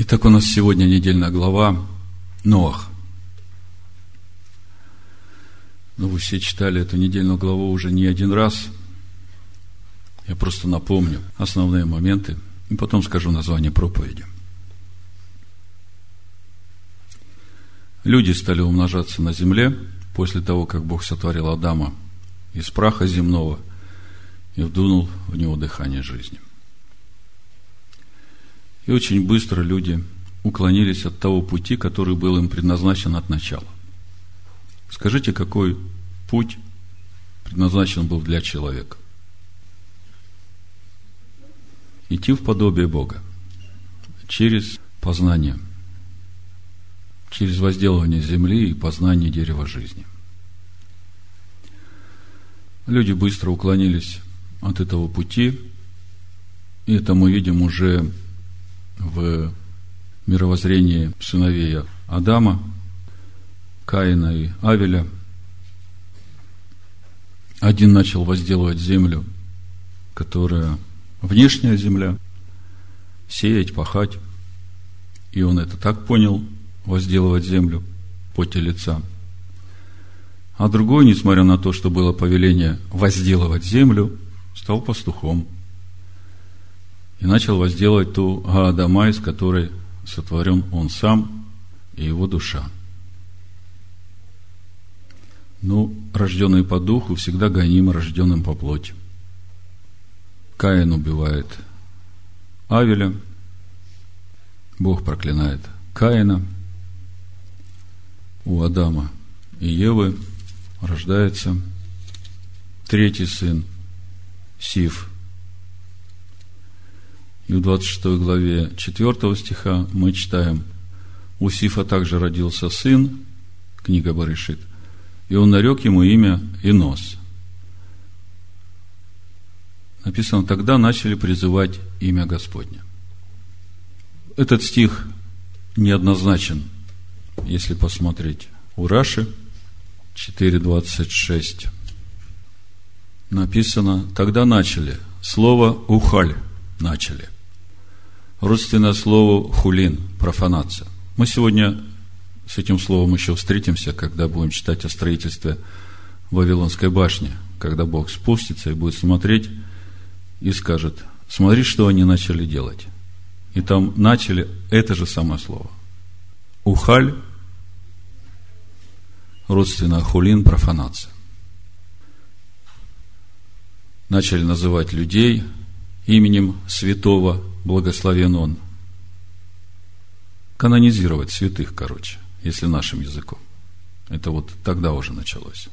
Итак, у нас сегодня недельная глава Ноах. Ну, вы все читали эту недельную главу уже не один раз. Я просто напомню основные моменты, и потом скажу название проповеди. Люди стали умножаться на земле после того, как Бог сотворил Адама из праха земного и вдунул в него дыхание жизни. И очень быстро люди уклонились от того пути, который был им предназначен от начала. Скажите, какой путь предназначен был для человека? Идти в подобие Бога через познание, через возделывание земли и познание дерева жизни. Люди быстро уклонились от этого пути, и это мы видим уже в мировоззрении сыновей Адама, Каина и Авеля. Один начал возделывать землю, которая внешняя земля, сеять, пахать. И он это так понял, возделывать землю поте лица. А другой, несмотря на то, что было повеление возделывать землю, стал пастухом – и начал возделывать ту Гаадама, из которой сотворен он сам и его душа. Ну, рожденный по духу всегда гоним рожденным по плоти. Каин убивает Авеля, Бог проклинает Каина, у Адама и Евы рождается третий сын, Сив – и в 26 главе 4 стиха мы читаем, у Сифа также родился сын, книга Барышит, и он нарек ему имя Инос. Написано, тогда начали призывать имя Господне. Этот стих неоднозначен, если посмотреть у Раши 4.26. Написано, тогда начали, слово «ухаль» начали – родственное слову хулин, профанация. Мы сегодня с этим словом еще встретимся, когда будем читать о строительстве Вавилонской башни, когда Бог спустится и будет смотреть и скажет, смотри, что они начали делать. И там начали это же самое слово. Ухаль, родственно хулин, профанация. Начали называть людей именем святого благословен Он. Канонизировать святых, короче, если нашим языком. Это вот тогда уже началось.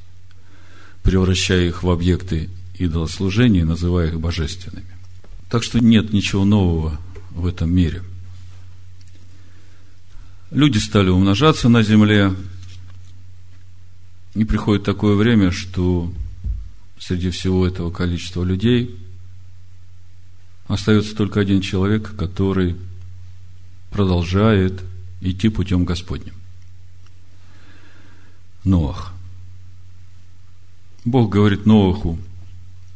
Превращая их в объекты идолослужения, называя их божественными. Так что нет ничего нового в этом мире. Люди стали умножаться на земле, и приходит такое время, что среди всего этого количества людей остается только один человек, который продолжает идти путем Господним. Ноах. Бог говорит Ноаху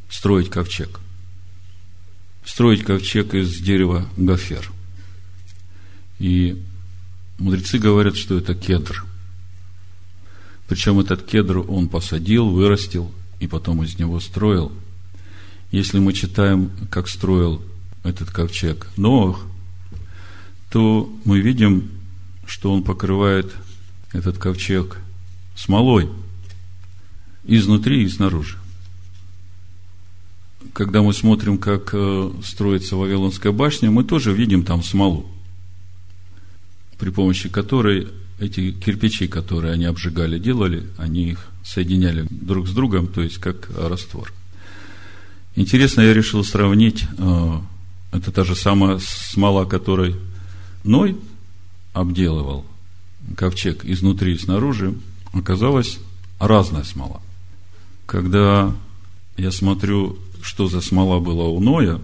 строить ковчег. Строить ковчег из дерева гофер. И мудрецы говорят, что это кедр. Причем этот кедр он посадил, вырастил и потом из него строил – если мы читаем, как строил этот ковчег Ноах, то мы видим, что он покрывает этот ковчег смолой изнутри и снаружи. Когда мы смотрим, как э, строится Вавилонская башня, мы тоже видим там смолу, при помощи которой эти кирпичи, которые они обжигали, делали, они их соединяли друг с другом, то есть как раствор. Интересно, я решил сравнить, э, это та же самая смола, которой Ной обделывал ковчег изнутри и снаружи, оказалась разная смола. Когда я смотрю, что за смола была у Ноя,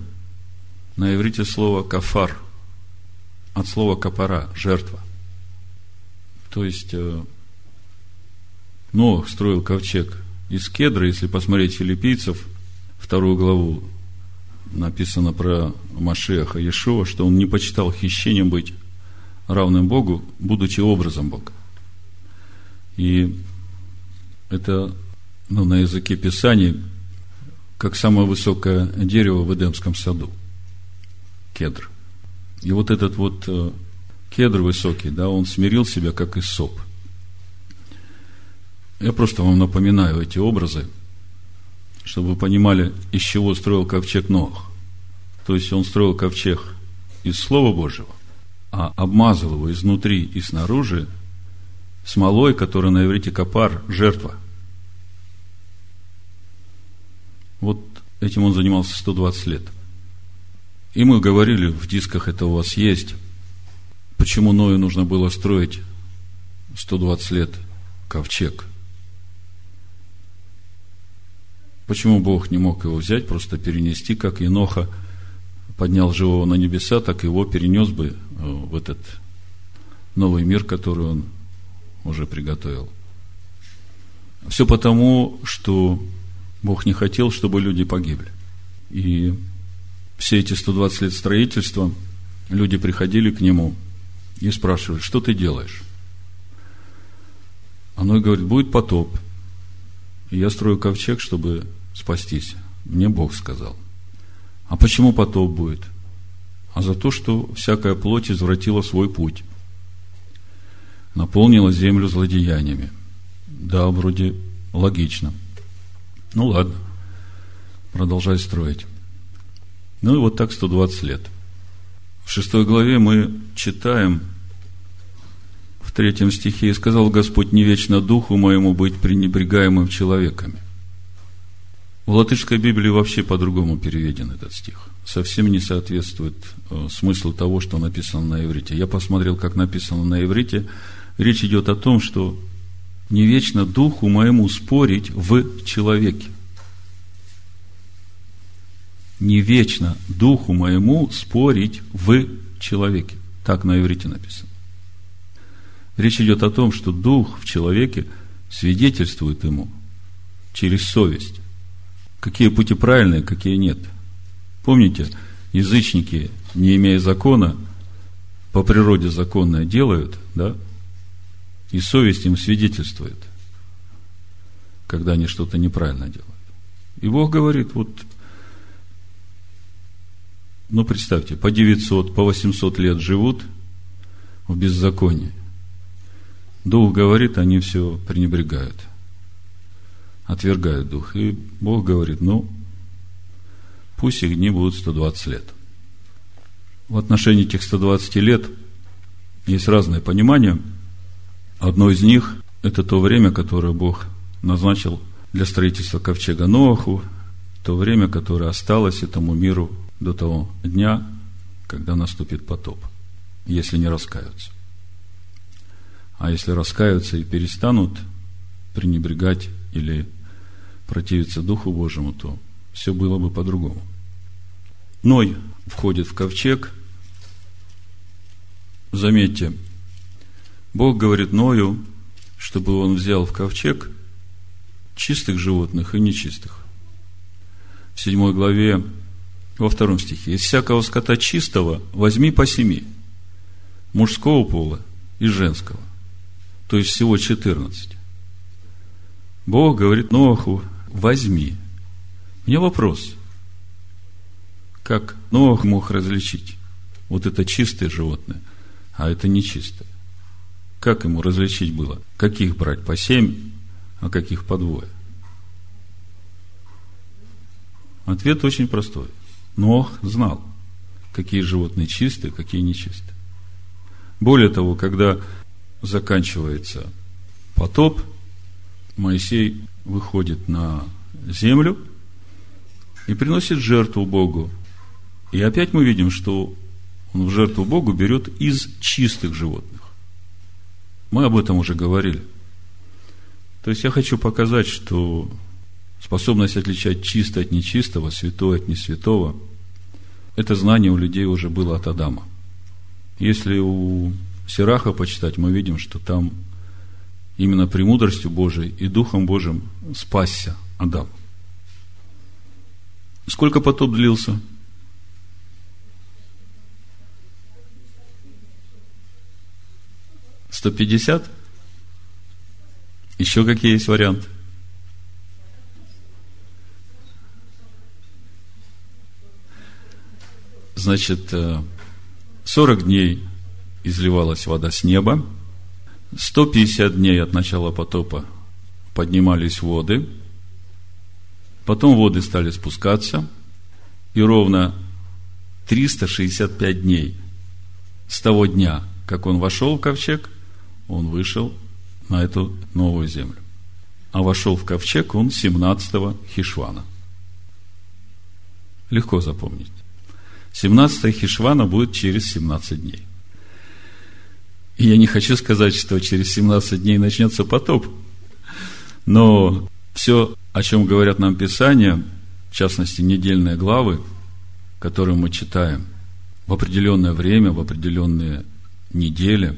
на иврите слово кафар, от слова капара, жертва. То есть, э, Ноах строил ковчег из кедра, если посмотреть филиппийцев – вторую главу написано про Машеха Иешуа, что он не почитал хищением быть равным Богу, будучи образом Бога. И это ну, на языке Писания как самое высокое дерево в Эдемском саду. Кедр. И вот этот вот э, кедр высокий, да, он смирил себя, как и соп. Я просто вам напоминаю эти образы, чтобы вы понимали, из чего строил ковчег Нох. То есть он строил ковчег из Слова Божьего, а обмазал его изнутри и снаружи смолой, которая на иврите капар, жертва. Вот этим он занимался 120 лет. И мы говорили, в дисках это у вас есть, почему Ною нужно было строить 120 лет ковчег. Почему Бог не мог его взять, просто перенести, как Еноха поднял живого на небеса, так его перенес бы э, в этот новый мир, который он уже приготовил. Все потому, что Бог не хотел, чтобы люди погибли. И все эти 120 лет строительства люди приходили к нему и спрашивали, что ты делаешь? Оно говорит, будет потоп. Я строю ковчег, чтобы спастись. Мне Бог сказал. А почему потоп будет? А за то, что всякая плоть извратила свой путь наполнила землю злодеяниями. Да, вроде логично. Ну ладно, продолжай строить. Ну и вот так 120 лет. В шестой главе мы читаем третьем стихе, «И сказал Господь, не вечно духу моему быть пренебрегаемым человеками». В латышской Библии вообще по-другому переведен этот стих. Совсем не соответствует э, смыслу того, что написано на иврите. Я посмотрел, как написано на иврите – речь идет о том, что не вечно духу моему спорить в человеке. Не вечно духу моему спорить в человеке. Так на иврите написано. Речь идет о том, что дух в человеке свидетельствует ему через совесть. Какие пути правильные, какие нет. Помните, язычники, не имея закона, по природе законное делают, да, и совесть им свидетельствует, когда они что-то неправильно делают. И Бог говорит, вот, ну, представьте, по 900, по 800 лет живут в беззаконии. Дух говорит, они все пренебрегают, отвергают Дух. И Бог говорит, ну, пусть их дни будут 120 лет. В отношении этих 120 лет есть разное понимание – Одно из них – это то время, которое Бог назначил для строительства ковчега Ноаху, то время, которое осталось этому миру до того дня, когда наступит потоп, если не раскаются. А если раскаются и перестанут пренебрегать или противиться Духу Божьему, то все было бы по-другому. Ной входит в ковчег. Заметьте, Бог говорит Ною, чтобы он взял в ковчег чистых животных и нечистых. В седьмой главе, во втором стихе, из всякого скота чистого возьми по семи, мужского пола и женского, то есть всего четырнадцать. Бог говорит Ноху, возьми. У меня вопрос, как Нох мог различить вот это чистое животное, а это нечистое? Как ему различить было? Каких брать по семь, а каких по двое? Ответ очень простой. Нох знал, какие животные чистые, какие нечистые. Более того, когда заканчивается потоп, Моисей выходит на землю и приносит жертву Богу. И опять мы видим, что он в жертву Богу берет из чистых животных. Мы об этом уже говорили. То есть я хочу показать, что способность отличать чистое от нечистого, святое от несвятого, это знание у людей уже было от Адама. Если у Сираха почитать, мы видим, что там именно премудростью Божией и Духом Божьим спасся Адам. Сколько потоп длился? 150? Еще какие есть варианты? Значит, 40 э, дней изливалась вода с неба, 150 дней от начала потопа поднимались воды, потом воды стали спускаться, и ровно 365 дней с того дня, как он вошел в ковчег, он вышел на эту новую землю. А вошел в ковчег он 17-го Хишвана. Легко запомнить. 17 Хишвана будет через 17 дней. Я не хочу сказать, что через 17 дней начнется потоп. Но все, о чем говорят нам Писания, в частности, недельные главы, которые мы читаем в определенное время, в определенные недели,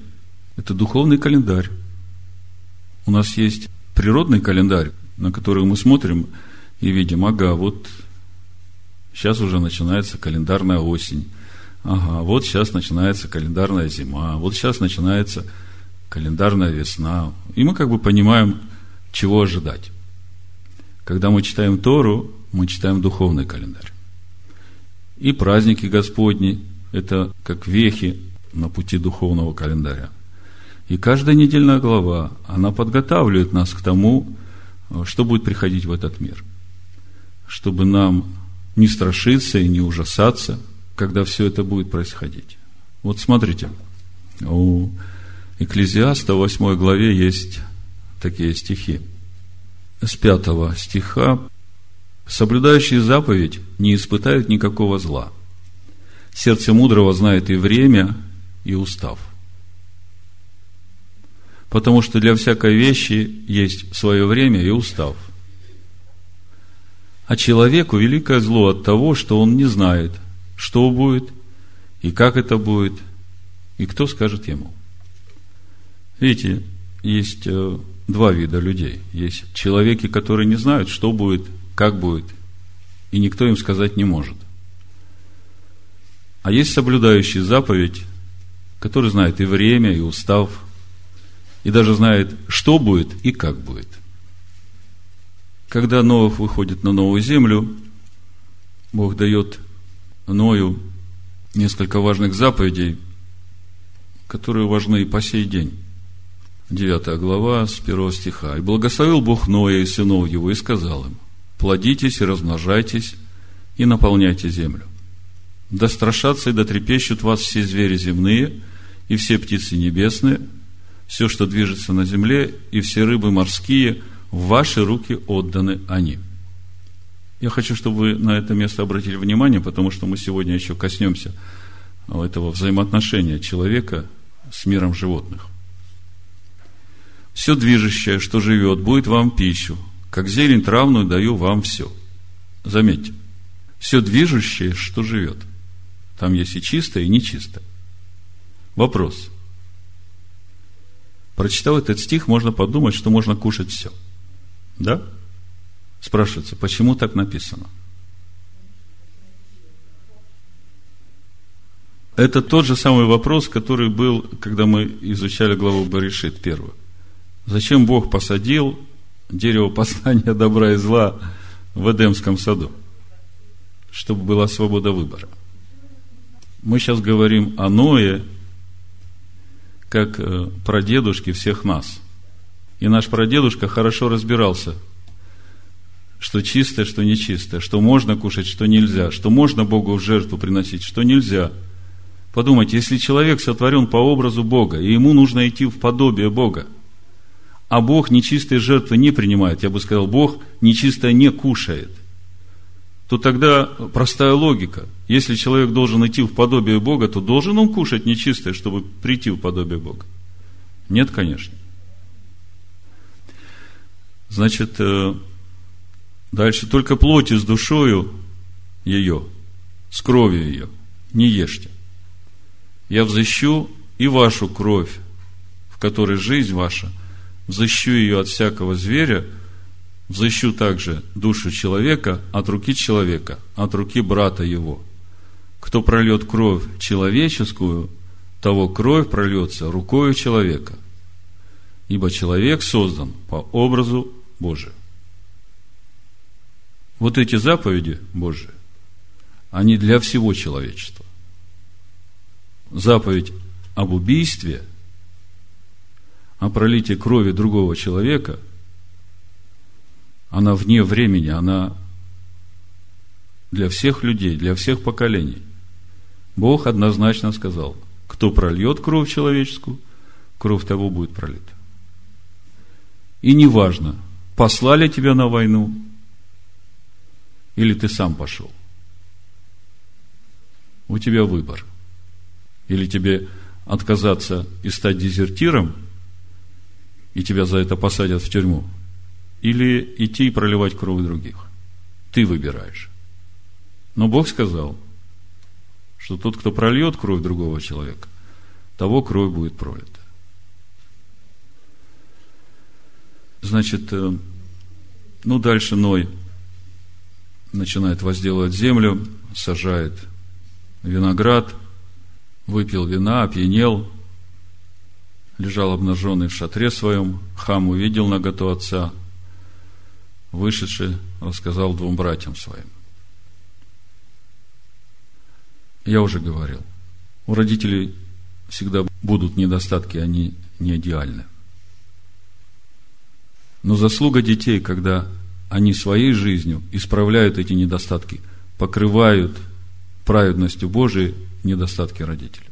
это духовный календарь. У нас есть природный календарь, на который мы смотрим и видим, ага, вот Сейчас уже начинается календарная осень. Ага, вот сейчас начинается календарная зима. Вот сейчас начинается календарная весна. И мы как бы понимаем, чего ожидать. Когда мы читаем Тору, мы читаем духовный календарь. И праздники Господни – это как вехи на пути духовного календаря. И каждая недельная глава, она подготавливает нас к тому, что будет приходить в этот мир. Чтобы нам не страшиться и не ужасаться, когда все это будет происходить. Вот смотрите, у Экклезиаста в 8 главе есть такие стихи. С 5 стиха «Соблюдающие заповедь не испытают никакого зла. Сердце мудрого знает и время, и устав. Потому что для всякой вещи есть свое время и устав – а человеку великое зло от того, что он не знает, что будет, и как это будет, и кто скажет ему. Видите, есть э, два вида людей. Есть человеки, которые не знают, что будет, как будет, и никто им сказать не может. А есть соблюдающий заповедь, который знает и время, и устав, и даже знает, что будет и как будет – когда Новых выходит на новую землю, Бог дает Ною несколько важных заповедей, которые важны и по сей день. Девятая глава с первого стиха. «И благословил Бог Ноя и сынов его, и сказал им, плодитесь и размножайтесь, и наполняйте землю. Да страшатся и да трепещут вас все звери земные, и все птицы небесные, все, что движется на земле, и все рыбы морские – в ваши руки отданы они. Я хочу, чтобы вы на это место обратили внимание, потому что мы сегодня еще коснемся этого взаимоотношения человека с миром животных. Все движущее, что живет, будет вам пищу, как зелень травную даю вам все. Заметьте, все движущее, что живет. Там есть и чистое, и нечистое. Вопрос. Прочитав этот стих, можно подумать, что можно кушать все – да? Спрашивается, почему так написано? Это тот же самый вопрос, который был, когда мы изучали главу Баришит первую. Зачем Бог посадил дерево познания добра и зла в Эдемском саду? Чтобы была свобода выбора. Мы сейчас говорим о Ное, как э, про дедушки всех нас – и наш прадедушка хорошо разбирался, что чистое, что нечистое, что можно кушать, что нельзя, что можно Богу в жертву приносить, что нельзя. Подумайте, если человек сотворен по образу Бога, и ему нужно идти в подобие Бога, а Бог нечистые жертвы не принимает, я бы сказал, Бог нечистое не кушает, то тогда простая логика. Если человек должен идти в подобие Бога, то должен он кушать нечистое, чтобы прийти в подобие Бога? Нет, конечно. Значит, э, дальше только плотью с душою ее, с кровью ее, не ешьте. Я взыщу и вашу кровь, в которой жизнь ваша, взыщу ее от всякого зверя, взыщу также душу человека от руки человека, от руки брата его. Кто прольет кровь человеческую, того кровь прольется рукою человека. Ибо человек создан по образу Божию. Вот эти заповеди Божии, они для всего человечества. Заповедь об убийстве, о пролитии крови другого человека, она вне времени, она для всех людей, для всех поколений. Бог однозначно сказал, кто прольет кровь человеческую, кровь того будет пролита. И неважно, послали тебя на войну, или ты сам пошел. У тебя выбор. Или тебе отказаться и стать дезертиром, и тебя за это посадят в тюрьму, или идти и проливать кровь других. Ты выбираешь. Но Бог сказал, что тот, кто прольет кровь другого человека, того кровь будет пролита. Значит, э, ну дальше Ной начинает возделывать землю, сажает виноград, выпил вина, опьянел, лежал обнаженный в шатре своем, хам увидел наготу отца, вышедший, рассказал двум братьям своим. Я уже говорил, у родителей всегда будут недостатки, они не идеальны. Но заслуга детей, когда они своей жизнью исправляют эти недостатки, покрывают праведностью Божией недостатки родителей.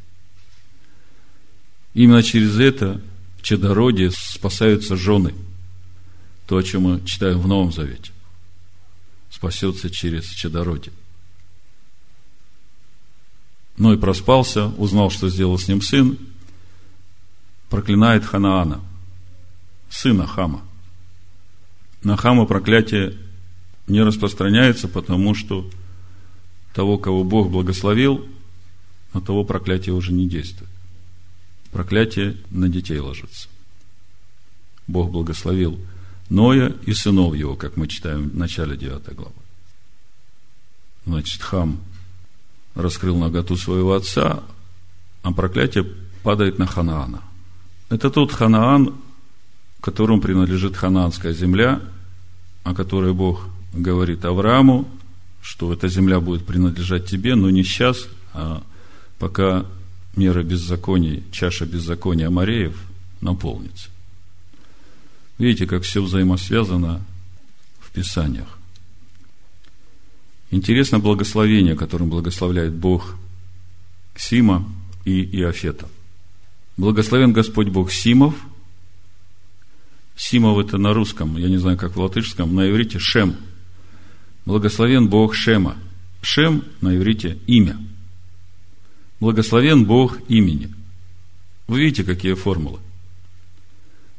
Именно через это в чадородие спасаются жены. То, о чем мы читаем в Новом Завете. Спасется через чадородие. Но и проспался, узнал, что сделал с ним сын, проклинает Ханаана, сына Хама – на Хама проклятие не распространяется, потому что того, кого Бог благословил, на того проклятие уже не действует. Проклятие на детей ложится. Бог благословил Ноя и сынов его, как мы читаем в начале 9 главы. Значит, Хам раскрыл наготу своего отца, а проклятие падает на Ханаана. Это тот Ханаан, которому принадлежит ханаанская земля – о которой Бог говорит Аврааму, что эта земля будет принадлежать тебе, но не сейчас, а пока мера беззаконий, чаша беззакония Амареев наполнится. Видите, как все взаимосвязано в Писаниях. Интересно благословение, которым благословляет Бог Сима и Иофета. Благословен Господь Бог Симов – Симов это на русском, я не знаю, как в латышском, на иврите Шем. Благословен Бог Шема. Шем на иврите имя. Благословен Бог имени. Вы видите, какие формулы?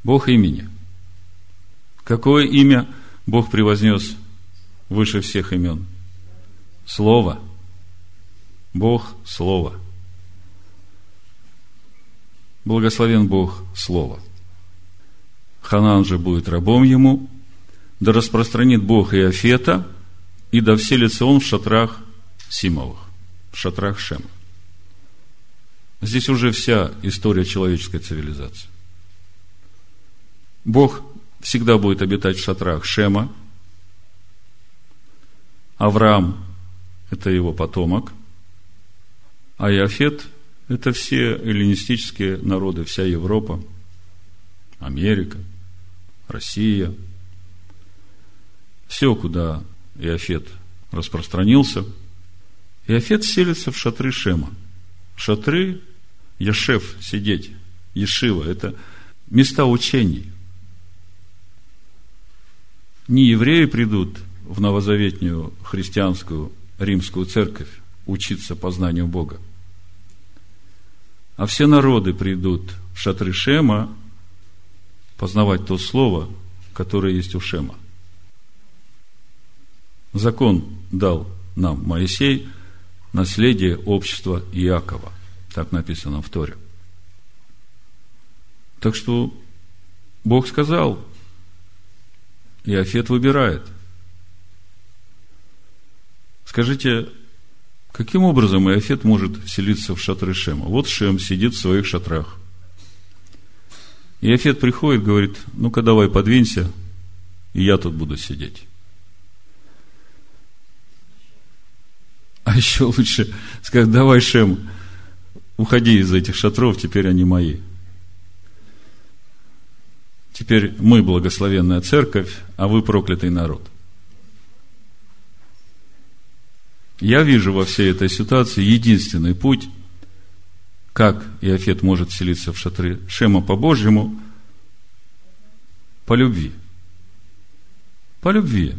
Бог имени. Какое имя Бог превознес выше всех имен? Слово. Бог – Слово. Благословен Бог – Слово. Ханан же будет рабом ему, да распространит Бог Иофета, и да вселится он в шатрах Симовых, в шатрах Шема. Здесь уже вся история человеческой цивилизации. Бог всегда будет обитать в шатрах Шема. Авраам – это его потомок. А Иофет – это все эллинистические народы, вся Европа, Америка – Россия. Все, куда Иофет распространился. Иофет селится в шатры Шема. Шатры, Яшев, сидеть, Ешива, это места учений. Не евреи придут в новозаветнюю христианскую римскую церковь учиться познанию Бога, а все народы придут в шатры Шема познавать то слово, которое есть у Шема. Закон дал нам Моисей, наследие общества Иакова. Так написано в Торе. Так что Бог сказал, Иофет выбирает. Скажите, каким образом Иофет может вселиться в шатры Шема? Вот Шем сидит в своих шатрах – И Афет приходит, говорит, ну-ка давай подвинься, и я тут буду сидеть. А еще лучше сказать, давай, Шем, уходи из этих шатров, теперь они мои. Теперь мы благословенная церковь, а вы проклятый народ. Я вижу во всей этой ситуации единственный путь, как Иофет может селиться в шатры Шема по-божьему, по любви. По любви.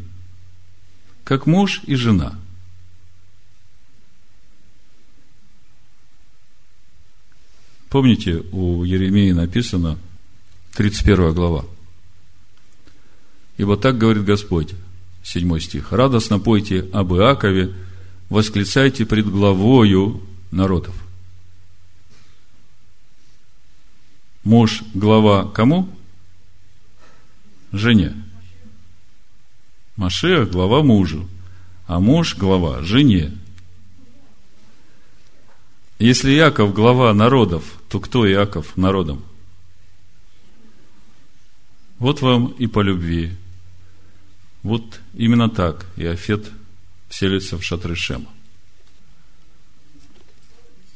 Как муж и жена. Помните, у Еремии написано, 31 глава. Ибо так говорит Господь, 7 стих. Радостно пойте об Иакове, восклицайте пред главою народов. Муж глава кому? Жене. Машех глава мужу, а муж глава жене. Если Яков глава народов, то кто Иаков народом? Вот вам и по любви. Вот именно так Иофет селится в шатры Шема.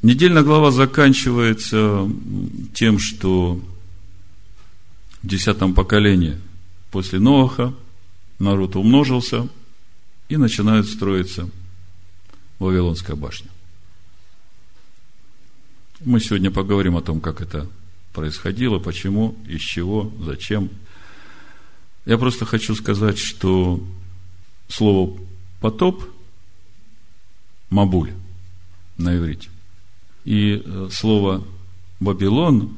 Недельная глава заканчивается тем, что в десятом поколении после Ноаха народ умножился и начинает строиться Вавилонская башня. Мы сегодня поговорим о том, как это происходило, почему, из чего, зачем. Я просто хочу сказать, что слово потоп, мабуль на иврите, и э, слово Вавилон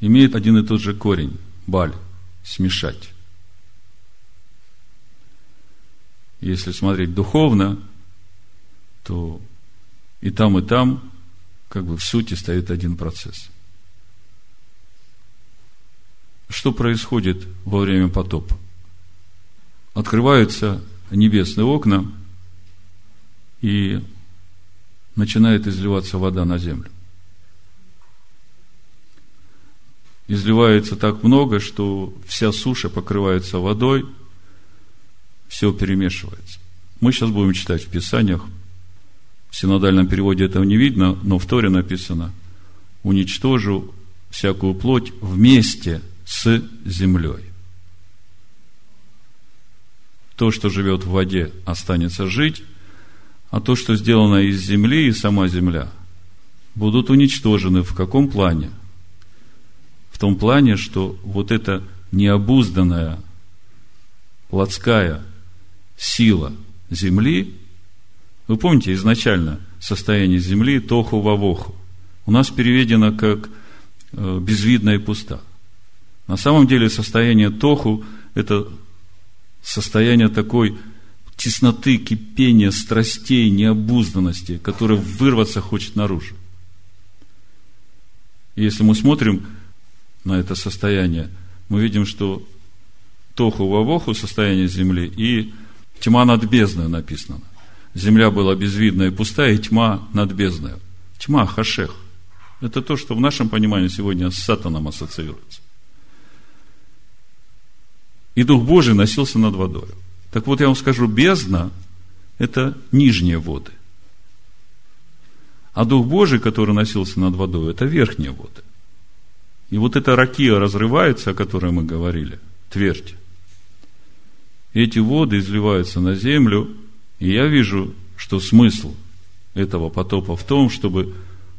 имеет один и тот же корень – баль, смешать. Если смотреть духовно, то и там, и там как бы в сути стоит один процесс. Что происходит во время потопа? Открываются небесные окна, и начинает изливаться вода на землю. Изливается так много, что вся суша покрывается водой, все перемешивается. Мы сейчас будем читать в Писаниях. В синодальном переводе этого не видно, но в Торе написано «Уничтожу всякую плоть вместе с землей». То, что живет в воде, останется жить, а то, что сделано из земли и сама земля, будут уничтожены в каком плане? В том плане, что вот эта необузданная плотская сила земли, вы помните изначально состояние земли тоху вавоху, у нас переведено как э, безвидная и пуста. На самом деле состояние тоху – это состояние такой тесноты, кипения, страстей, необузданности, которая вырваться хочет наружу. И если мы смотрим на это состояние, мы видим, что тоху вавоху состояние земли и тьма над бездной написано. Земля была безвидная и пустая, и тьма над бездной. Тьма, хашех. Это то, что в нашем понимании сегодня с сатаном ассоциируется. И Дух Божий носился над водой. Так вот, я вам скажу, бездна – это нижние воды. А Дух Божий, который носился над водой, это верхние воды. И вот эта ракия разрывается, о которой мы говорили, твердь. Эти воды изливаются на землю, и я вижу, что смысл этого потопа в том, чтобы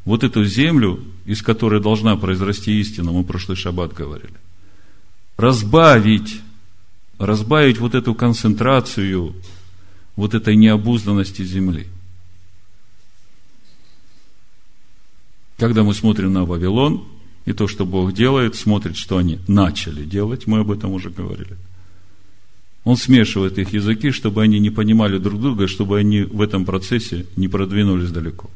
вот эту землю, из которой должна произрасти истина, мы прошлый шаббат говорили, разбавить разбавить вот эту концентрацию вот этой необузданности земли. Когда мы смотрим на Вавилон и то, что Бог делает, смотрит, что они начали делать, мы об этом уже говорили. Он смешивает их языки, чтобы они не понимали друг друга, чтобы они в этом процессе не продвинулись далеко.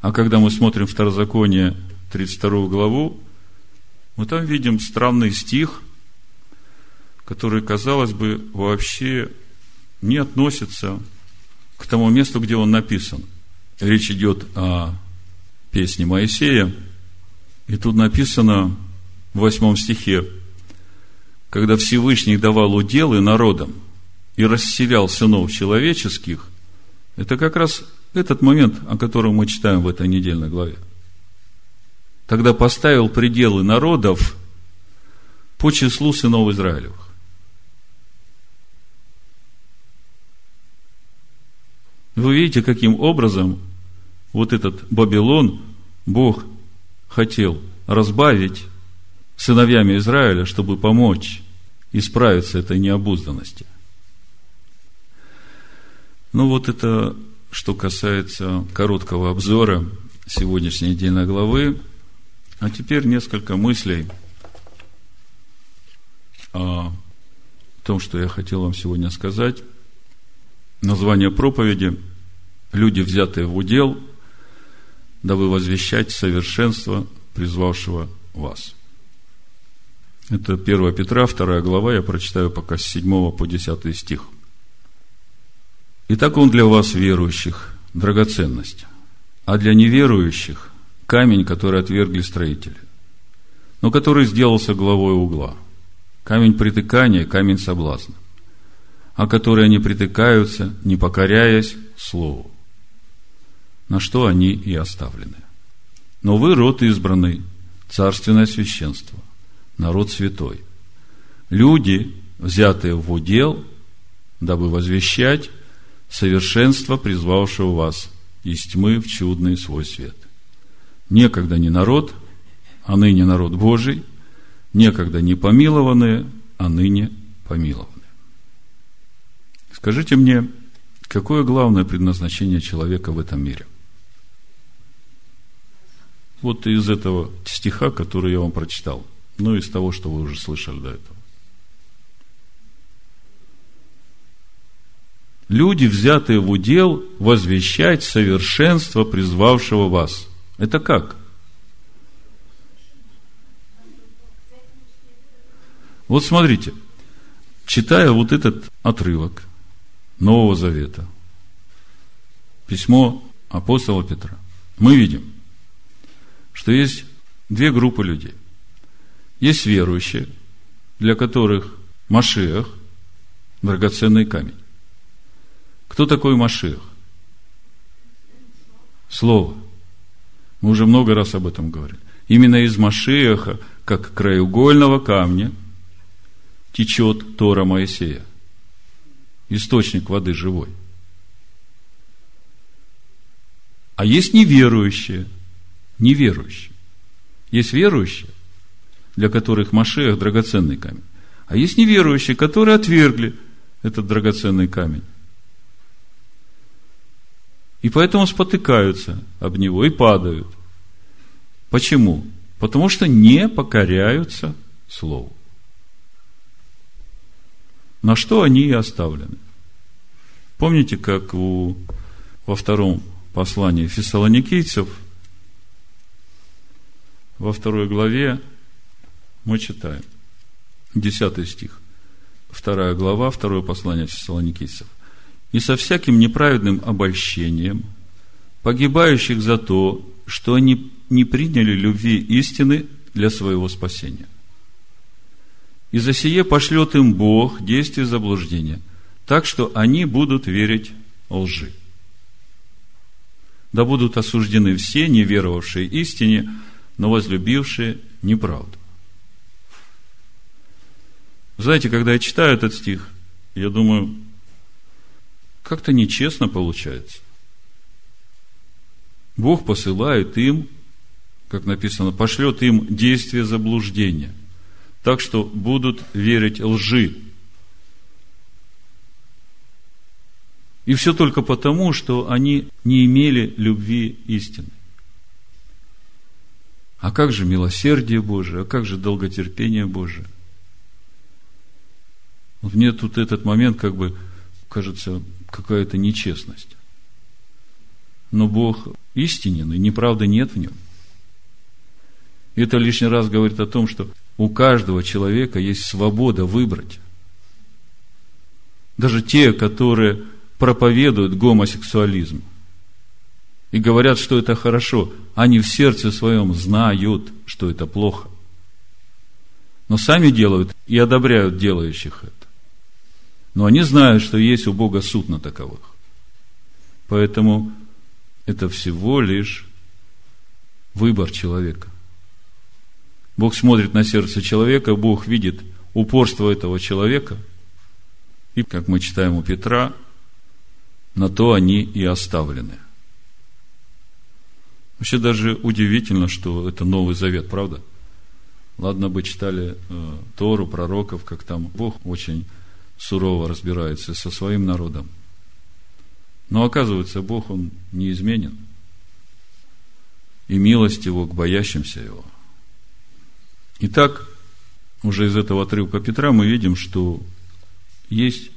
А когда мы смотрим Второзаконие, 32 главу, мы там видим странный стих – который, казалось бы, вообще не относится к тому месту, где он написан. Речь идет о песне Моисея, И тут написано в восьмом стихе, когда Всевышний давал уделы народам и расселял сынов человеческих, это как раз этот момент, о котором мы читаем в этой недельной главе. Тогда поставил пределы народов по числу сынов Израилевых. Вы видите, каким образом вот этот Вавилон Бог хотел разбавить сыновьями Израиля, чтобы помочь исправиться этой необузданности. Ну вот это, что касается короткого обзора сегодняшней недельной главы. А теперь несколько мыслей о том, что я хотел вам сегодня сказать. Название проповеди «Люди, взятые в удел, дабы возвещать совершенство призвавшего вас». Это 1 Петра, 2 глава, я прочитаю пока с 7 по 10 стих. Итак, он для вас, верующих, драгоценность, а для неверующих – камень, который отвергли строители, но который сделался главой угла. Камень притыкания, камень соблазна о которые они притыкаются, не покоряясь Слову, на что они и оставлены. Но вы род избранный, царственное священство, народ святой, люди, взятые в удел, дабы возвещать совершенство призвавшего вас из тьмы в чудный свой свет. Некогда не народ, а ныне народ Божий, некогда не помилованные, а ныне помилованы. Скажите мне, какое главное предназначение человека в этом мире? Вот из этого стиха, который я вам прочитал, ну, из того, что вы уже слышали до этого. Люди, взятые в удел, возвещать совершенство призвавшего вас. Это как? Вот смотрите, читая вот этот отрывок – Нового Завета, письмо апостола Петра, мы видим, что есть две группы людей. Есть верующие, для которых Машиах – драгоценный камень. Кто такой Машиах? Слово. Мы уже много раз об этом говорили. Именно из Машиаха, как краеугольного камня, течет Тора Моисея – источник воды живой. А есть неверующие, неверующие. Есть верующие, для которых Машех драгоценный камень. А есть неверующие, которые отвергли этот драгоценный камень. И поэтому спотыкаются об него и падают. Почему? Потому что не покоряются Слову на что они и оставлены. Помните, как у, во втором послании фессалоникийцев, во второй главе мы читаем, 10 стих, вторая глава, второе послание фессалоникийцев. «И со всяким неправедным обольщением, погибающих за то, что они не приняли любви истины для своего спасения и за сие пошлет им Бог действие заблуждения, так что они будут верить лжи. Да будут осуждены все, не веровавшие истине, но возлюбившие неправду. Знаете, когда я читаю этот стих, я думаю, как-то нечестно получается. Бог посылает им, как написано, пошлет им действие заблуждения – так что будут верить лжи. И все только потому, что они не имели любви истины. А как же милосердие Божие, а как же долготерпение Божие? Вот мне тут этот момент, как бы, кажется, какая-то нечестность. Но Бог истинен, и неправды нет в нем. И это лишний раз говорит о том, что у каждого человека есть свобода выбрать. Даже те, которые проповедуют гомосексуализм и говорят, что это хорошо, они в сердце своем знают – что это плохо. Но сами делают и одобряют делающих это. Но они знают, что есть у Бога суд на таковых. Поэтому это всего лишь выбор человека. Бог смотрит на сердце человека, Бог видит упорство этого человека. И, как мы читаем у Петра, на то они и оставлены. Вообще даже удивительно, что это Новый Завет, правда? Ладно бы читали э, Тору, пророков, как там Бог очень сурово разбирается со своим народом. Но оказывается, Бог, Он неизменен. И милость Его к боящимся Его. Итак, уже из этого отрывка Петра мы видим, что есть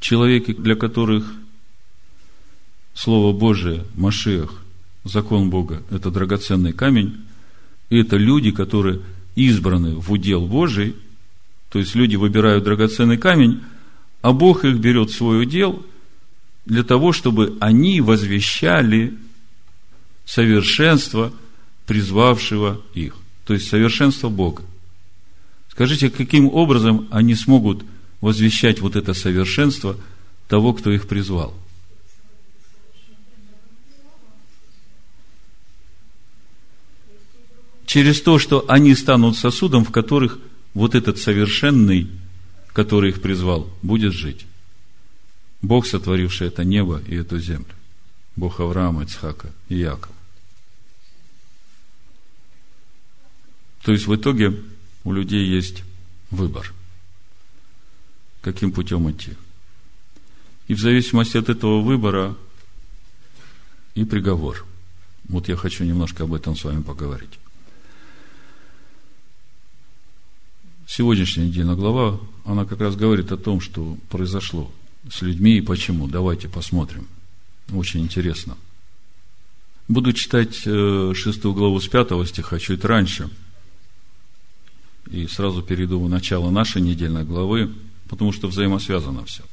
человеки, для которых Слово Божие, Машех, закон Бога – это драгоценный камень, и это люди, которые избраны в удел Божий, то есть люди выбирают драгоценный камень, а Бог их берет в свой удел для того, чтобы они возвещали совершенство призвавшего их, то есть совершенство Бога. Скажите, каким образом они смогут возвещать вот это совершенство того, кто их призвал? через то, что они станут сосудом, в которых вот этот совершенный, который их призвал, будет жить. Бог, сотворивший это небо и эту землю. Бог Авраама, Ицхака и Якова. То есть в итоге у людей есть выбор, каким путем идти. И в зависимости от этого выбора и приговор. Вот я хочу немножко об этом с вами поговорить. сегодняшняя недельная глава, она как раз говорит о том, что произошло с людьми и почему. Давайте посмотрим. Очень интересно. Буду читать э, шестую главу с пятого стиха чуть раньше. И сразу перейду в начало нашей недельной главы, потому что взаимосвязано все.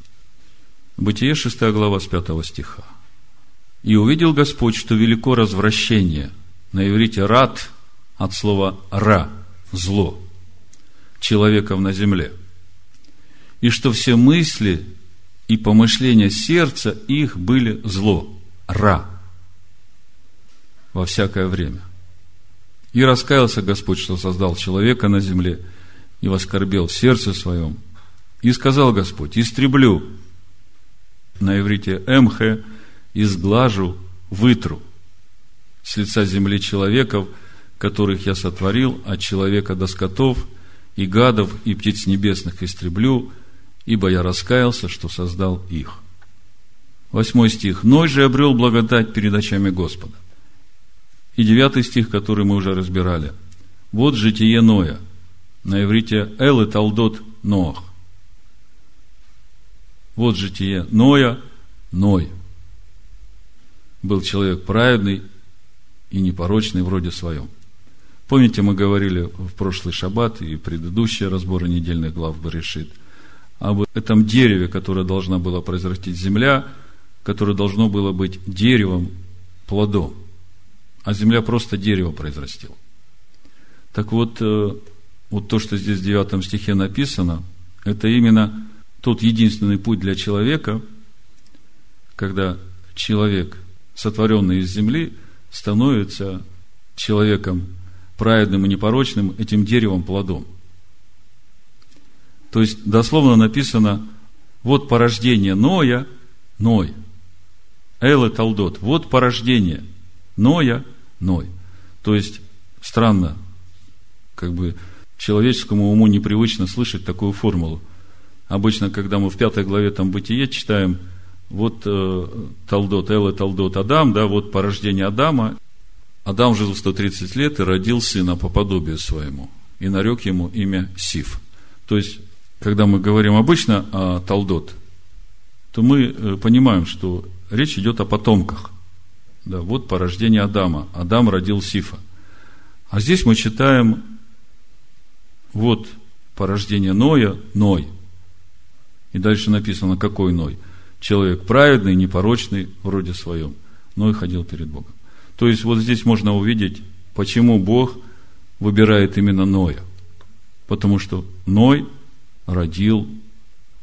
Бытие, шестая глава с пятого стиха. «И увидел Господь, что велико развращение». На иврите «рад» от слова «ра» – «зло» человеков на земле. И что все мысли и помышления сердца их были зло, ра, во всякое время. И раскаялся Господь, что создал человека на земле, и воскорбел в сердце своем. И сказал Господь, истреблю, на иврите эмхе, изглажу, вытру с лица земли человеков, которых я сотворил, от человека до скотов – и гадов, и птиц небесных истреблю, ибо я раскаялся, что создал их. Восьмой стих. Ной же обрел благодать перед очами Господа. И девятый стих, который мы уже разбирали. Вот житие Ноя. На иврите Эл и Талдот Ноах. Вот житие Ноя, Ной. Был человек праведный и непорочный вроде своем. Помните, мы говорили в прошлый шаббат и предыдущие разборы недельных глав Баришит об этом дереве, которое должна была произрастить земля, которое должно было быть деревом, плодом. А земля просто дерево произрастила. Так вот, э, вот то, что здесь в 9 стихе написано, это именно тот единственный путь для человека, когда человек, сотворенный из земли, становится человеком праведным и непорочным этим деревом плодом. То есть, дословно написано, вот порождение Ноя, Ной. Элы Талдот, вот порождение Ноя, Ной. То есть, странно, как бы человеческому уму непривычно слышать такую формулу. Обычно, когда мы в пятой главе там Бытие читаем, вот э, Талдот, Элы Талдот, Адам, да, вот порождение Адама, Адам жил 130 лет и родил сына по подобию своему, и нарек ему имя Сиф. То есть, когда мы говорим обычно о Талдот, то мы э, понимаем, что речь идет о потомках. Да, вот порождение Адама. Адам родил Сифа. А здесь мы читаем, вот порождение Ноя, Ной. И дальше написано, какой Ной? Человек праведный, непорочный, вроде своем. Ной ходил перед Богом. То есть вот здесь можно увидеть, почему Бог выбирает именно Ноя? Потому что Ной родил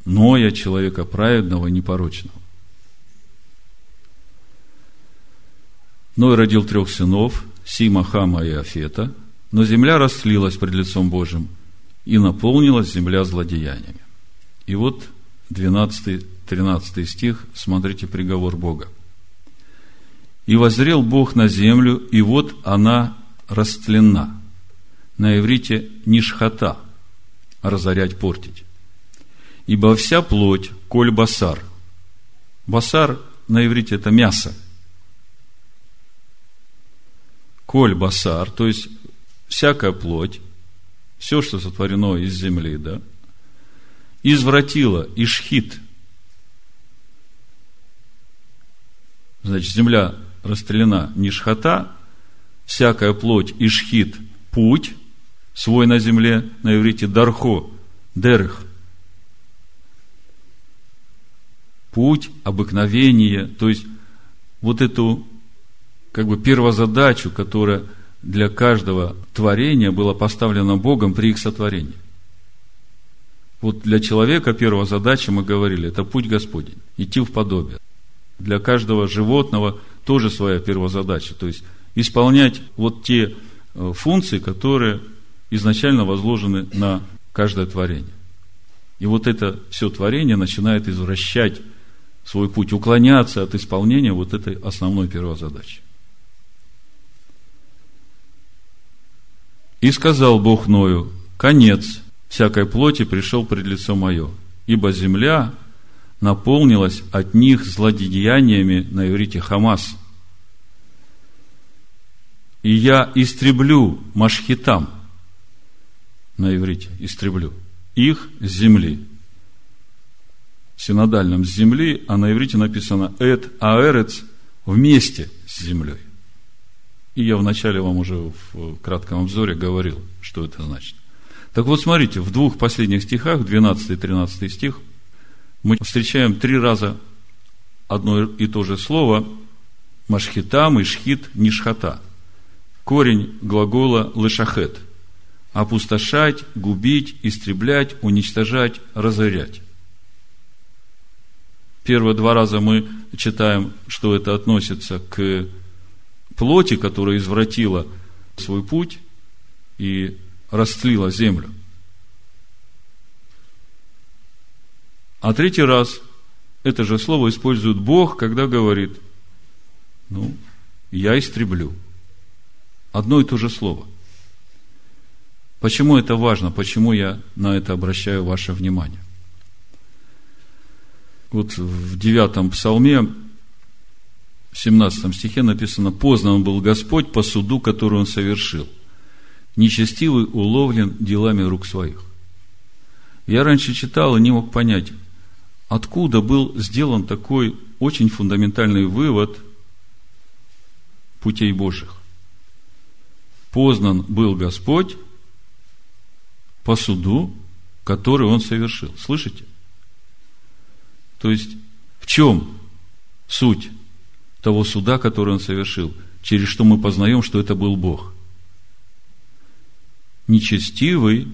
Ноя, человека праведного, непорочного. Ной родил трех сынов, Сима, Хама и Афета, но земля растлилась пред лицом Божьим, и наполнилась земля злодеяниями. И вот 12-13 стих, смотрите приговор Бога. «И возрел Бог на землю, и вот она растлена». На иврите «нишхата» – разорять, портить. «Ибо вся плоть, коль басар». Басар на иврите – это мясо. Коль басар, то есть всякая плоть, все, что сотворено из земли, да, извратила Ишхит. Значит, земля расстреляна Нишхата, всякая плоть Ишхит – путь свой на земле, на иврите Дархо, Дерх. Путь, обыкновение, то есть вот эту как бы первозадачу, которая для каждого творения была поставлена Богом при их сотворении. Вот для человека первая задача, мы говорили, это путь Господень, идти в подобие. Для каждого животного тоже своя первая задача, то есть исполнять вот те э, функции, которые изначально возложены на каждое творение. И вот это все творение начинает извращать свой путь, уклоняться от исполнения вот этой основной первой задачи. И сказал Бог Ною, конец всякой плоти пришел пред лицо мое, ибо земля наполнилась от них злодеяниями на иврите Хамас. И я истреблю машхитам на иврите, истреблю их с земли. Синодальном с земли, а на иврите написано «эт аэрец» вместе с землей. И я вначале вам уже в кратком обзоре говорил, что это значит. Так вот, смотрите, в двух последних стихах, 12 и 13 стих, мы встречаем три раза одно и то же слово машхита, мышхит, нишхата. Корень глагола лышахет. Опустошать, губить, истреблять, уничтожать, разорять. Первые два раза мы читаем, что это относится к плоти, которая извратила свой путь и растлила землю. А третий раз это же слово использует Бог, когда говорит, ну, я истреблю. Одно и то же слово. Почему это важно? Почему я на это обращаю ваше внимание? Вот в девятом псалме в 17 стихе написано, познан был Господь по суду, который Он совершил. Нечестивый уловлен делами рук своих. Я раньше читал и не мог понять, откуда был сделан такой очень фундаментальный вывод путей Божьих. Познан был Господь по суду, который Он совершил. Слышите? То есть, в чем суть того суда, который он совершил, через что мы познаем, что это был Бог. Нечестивый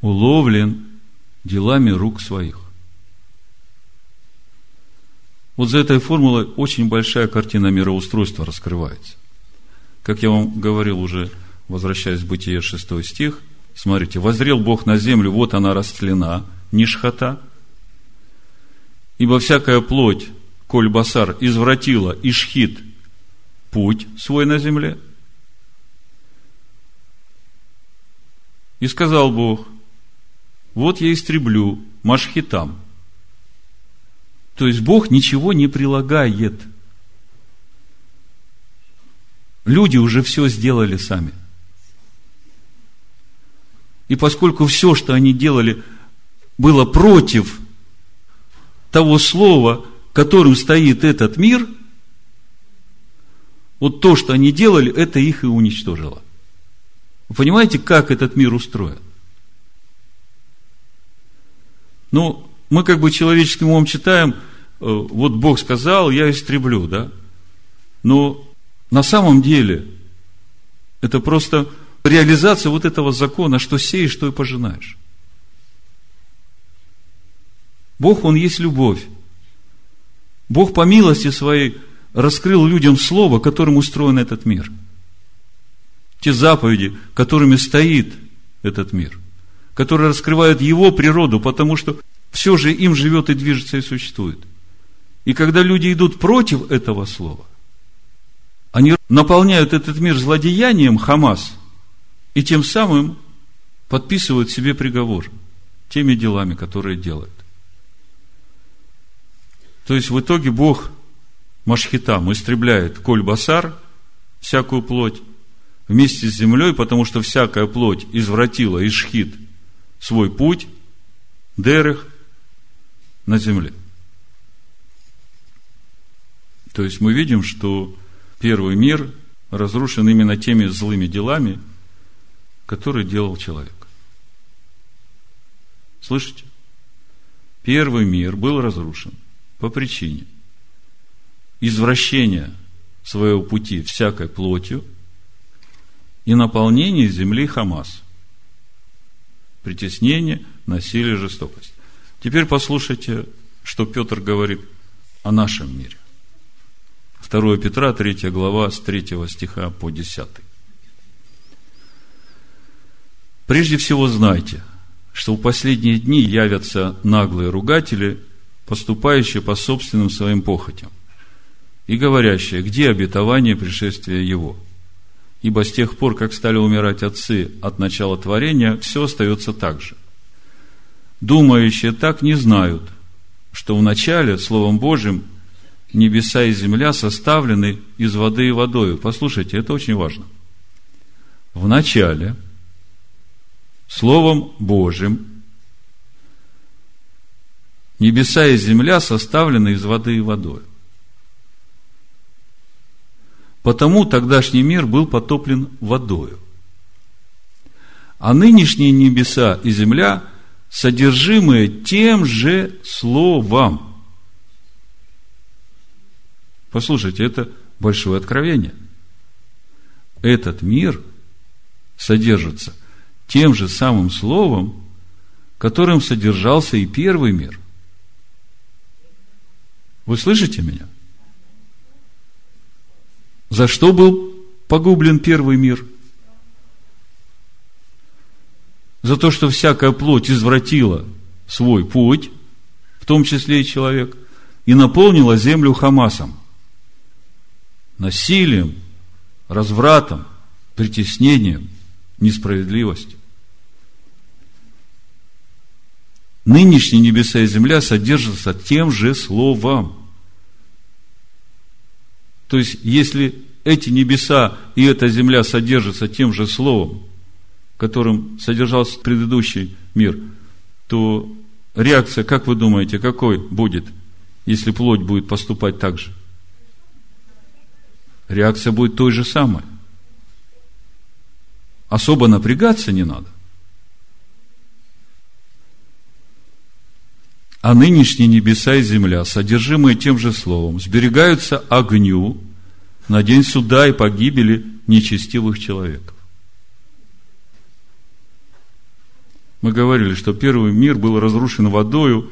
уловлен делами рук своих. Вот за этой формулой очень большая картина мироустройства раскрывается. Как я вам говорил уже, возвращаясь в Бытие 6 стих, смотрите, «Возрел Бог на землю, вот она растлена, нишхата, ибо всякая плоть коль басар извратила Ишхит путь свой на земле. И сказал Бог, вот я истреблю Машхитам. То есть Бог ничего не прилагает. Люди уже все сделали сами. И поскольку все, что они делали, было против того слова, которым стоит этот мир, вот то, что они делали, это их и уничтожило. Вы понимаете, как этот мир устроен? Ну, мы как бы человеческим умом читаем, э, вот Бог сказал, я истреблю, да? Но на самом деле это просто реализация вот этого закона, что сеешь, что и пожинаешь. Бог, Он есть любовь. Бог по милости своей раскрыл людям Слово, которым устроен этот мир. Те заповеди, которыми стоит этот мир, которые раскрывают Его природу, потому что все же им живет и движется и существует. И когда люди идут против этого слова, они наполняют этот мир злодеянием Хамас и тем самым подписывают себе приговор теми делами, которые делают. То есть в итоге Бог Машхитам истребляет коль басар, всякую плоть, вместе с землей, потому что всякая плоть извратила Ишхит свой путь, Дерех, на земле. То есть мы видим, что первый мир разрушен именно теми злыми делами, которые делал человек. Слышите? Первый мир был разрушен по причине извращения своего пути всякой плотью и наполнения земли Хамас. Притеснение, насилие, жестокость. Теперь послушайте, что Петр говорит о нашем мире. 2 Петра, 3 глава, с 3 стиха по 10. Прежде всего знайте, что в последние дни явятся наглые ругатели, поступающие по собственным своим похотям, и говорящие, где обетование пришествия Его. Ибо с тех пор, как стали умирать отцы от начала творения, все остается так же. Думающие так не знают, что в начале Словом Божьим небеса и земля составлены из воды и водою. Послушайте, это очень важно. В начале Словом Божьим небеса и земля составлены из воды и водой. Потому тогдашний мир был потоплен водою. А нынешние небеса и земля содержимые тем же словом – Послушайте, это большое откровение. Этот мир содержится тем же самым словом, которым содержался и первый мир. Вы слышите меня? За что был погублен первый мир? За то, что всякая плоть извратила свой путь, в том числе и человек, и наполнила землю Хамасом насилием, развратом, притеснением, несправедливостью. Нынешние небеса и земля содержатся тем же словом. То есть, если эти небеса и эта земля содержатся тем же словом, которым содержался предыдущий мир, то реакция, как вы думаете, какой будет, если плоть будет поступать так же? реакция будет той же самой. Особо напрягаться не надо. А нынешние небеса и земля, содержимые тем же словом, сберегаются огню на день суда и погибели нечестивых человеков. Мы говорили, что первый мир был разрушен водою,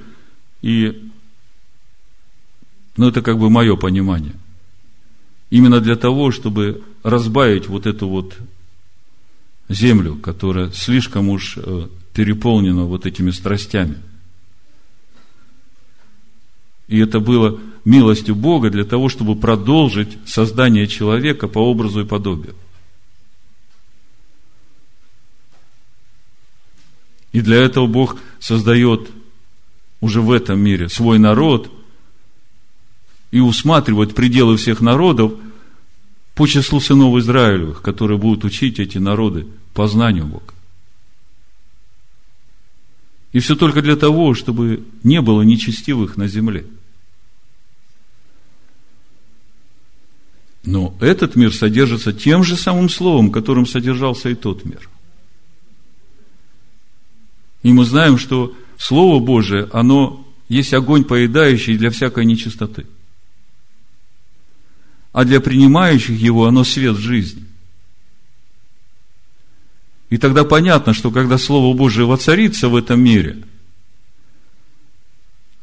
и ну, это как бы мое понимание – Именно для того, чтобы разбавить вот эту вот землю, которая слишком уж э, переполнена вот этими страстями. И это было милостью Бога для того, чтобы продолжить создание человека по образу и подобию. И для этого Бог создает уже в этом мире свой народ, и усматривать пределы всех народов по числу сынов Израилевых, которые будут учить эти народы познанию Бога. И все только для того, чтобы не было нечестивых на земле. Но этот мир содержится тем же самым словом, которым содержался и тот мир. И мы знаем, что Слово Божие, оно есть огонь поедающий для всякой нечистоты – а для принимающих его оно свет жизни. И тогда понятно, что когда Слово Божие воцарится в этом мире,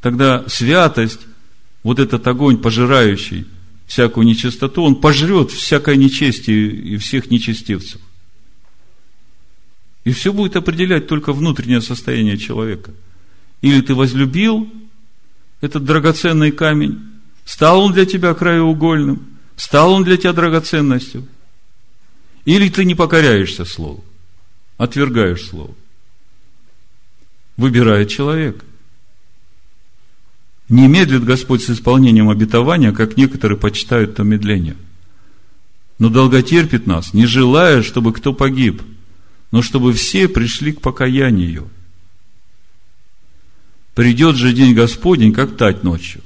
тогда святость, вот этот огонь, пожирающий всякую нечистоту, он пожрет всякое нечестие и всех нечестивцев. И все будет определять только внутреннее состояние человека. Или ты возлюбил этот драгоценный камень, стал он для тебя краеугольным, стал он для тебя драгоценностью, или ты не покоряешься Слову, отвергаешь Слово. Выбирает человек. Не медлит Господь с исполнением обетования, как некоторые почитают то медление. Но долготерпит нас, не желая, чтобы кто погиб – но чтобы все пришли к покаянию. Придет же день Господень, как тать ночью.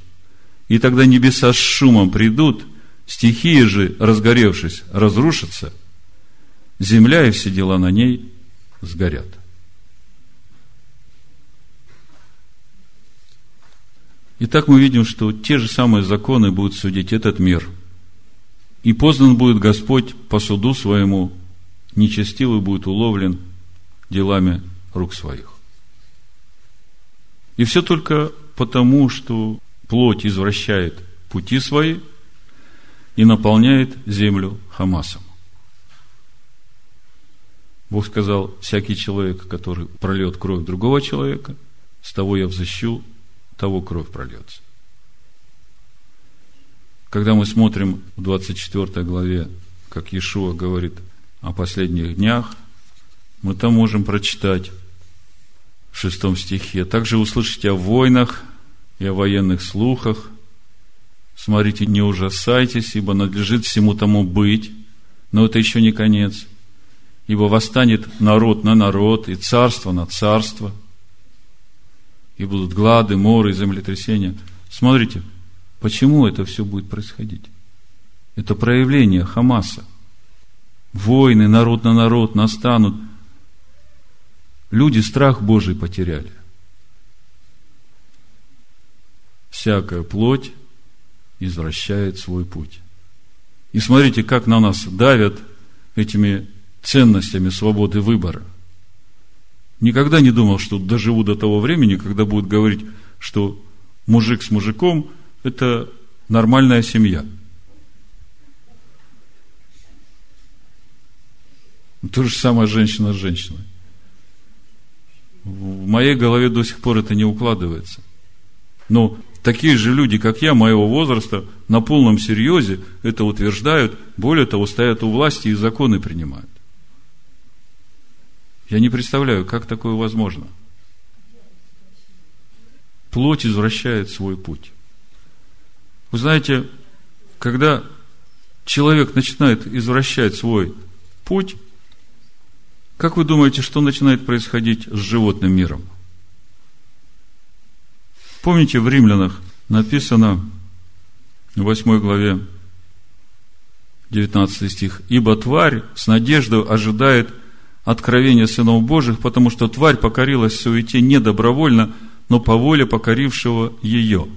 И тогда небеса с шумом придут, стихии же, разгоревшись, разрушатся, земля и все дела на ней сгорят. Итак, мы видим, что те же самые законы будут судить этот мир. И познан будет Господь по суду своему нечестивый будет уловлен делами рук своих. И все только потому, что плоть извращает пути свои и наполняет землю Хамасом. Бог сказал, всякий человек, который прольет кровь другого человека, с того я взыщу, того кровь прольется. Когда мы смотрим в 24 главе, как Иешуа говорит – о последних днях, мы там можем прочитать в шестом стихе. Также услышите о войнах и о военных слухах. Смотрите, не ужасайтесь, ибо надлежит всему тому быть. Но это еще не конец. Ибо восстанет народ на народ, и царство на царство. И будут глады, моры, землетрясения. Смотрите, почему это все будет происходить? Это проявление Хамаса – Войны, народ на народ настанут. Люди страх Божий потеряли. Всякая плоть извращает свой путь. И смотрите, как на нас давят этими ценностями свободы выбора. Никогда не думал, что доживу до того времени, когда будут говорить, что мужик с мужиком – это нормальная семья – То же самое женщина с женщиной. В моей голове до сих пор это не укладывается. Но такие же люди, как я, моего возраста, на полном серьезе это утверждают, более того, стоят у власти и законы принимают. Я не представляю, как такое возможно. Плоть извращает свой путь. Вы знаете, когда человек начинает извращать свой путь, как вы думаете, что начинает происходить с животным миром? Помните, в Римлянах написано в 8 главе 19 стих, «Ибо тварь с надеждой ожидает откровения сынов Божьих, потому что тварь покорилась суете не добровольно, но по воле покорившего ее».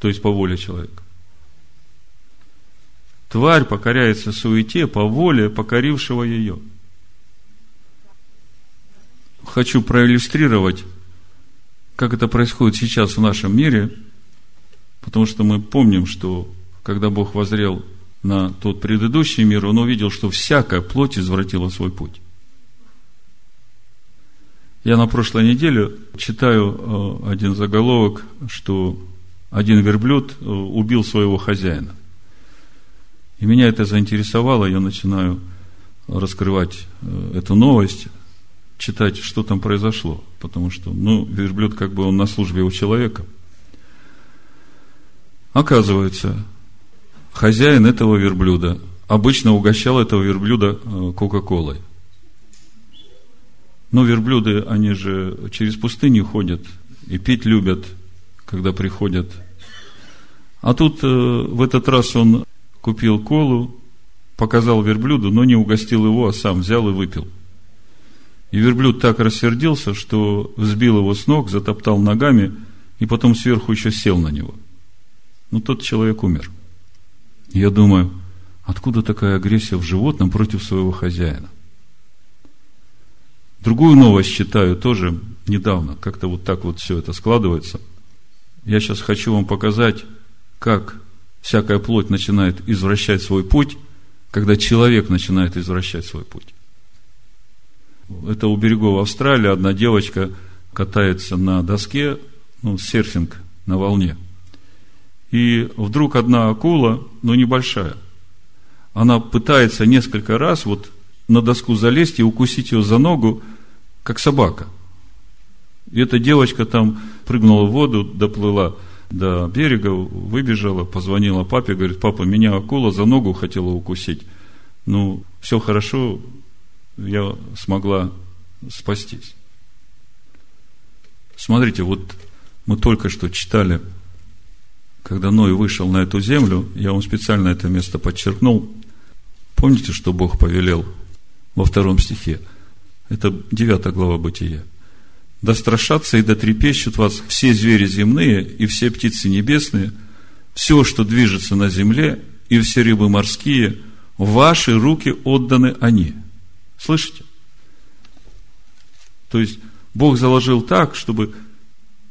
То есть по воле человека. Тварь покоряется суете по воле покорившего ее – хочу проиллюстрировать, как это происходит сейчас в нашем мире, потому что мы помним, что когда Бог возрел на тот предыдущий мир, Он увидел, что всякая плоть извратила свой путь. Я на прошлой неделе читаю э, один заголовок, что один верблюд э, убил своего хозяина. И меня это заинтересовало, я начинаю раскрывать э, эту новость читать, что там произошло, потому что, ну, верблюд как бы он на службе у человека. Оказывается, хозяин этого верблюда обычно угощал этого верблюда Кока-Колой. Но верблюды, они же через пустыню ходят и пить любят, когда приходят. А тут э, в этот раз он купил колу, показал верблюду, но не угостил его, а сам взял и выпил – и верблюд так рассердился, что сбил его с ног, затоптал ногами, и потом сверху еще сел на него. Ну, тот человек умер. Я думаю, откуда такая агрессия в животном против своего хозяина? Другую новость читаю тоже недавно. Как-то вот так вот все это складывается. Я сейчас хочу вам показать, как всякая плоть начинает извращать свой путь, когда человек начинает извращать свой путь. Это у берегов Австралии одна девочка катается на доске, ну, серфинг на волне. И вдруг одна акула, но небольшая, она пытается несколько раз вот на доску залезть и укусить ее за ногу, как собака. И эта девочка там прыгнула в воду, доплыла до берега, выбежала, позвонила папе, говорит, папа, меня акула за ногу хотела укусить. Ну, все хорошо, я смогла спастись. Смотрите, вот мы только что читали, когда Ной вышел на эту землю, я вам специально это место подчеркнул. Помните, что Бог повелел во втором стихе. Это 9 глава Бытия. «Да страшатся и да трепещут вас все звери земные и все птицы небесные, все, что движется на земле, и все рыбы морские, в ваши руки отданы они». Слышите? То есть, Бог заложил так, чтобы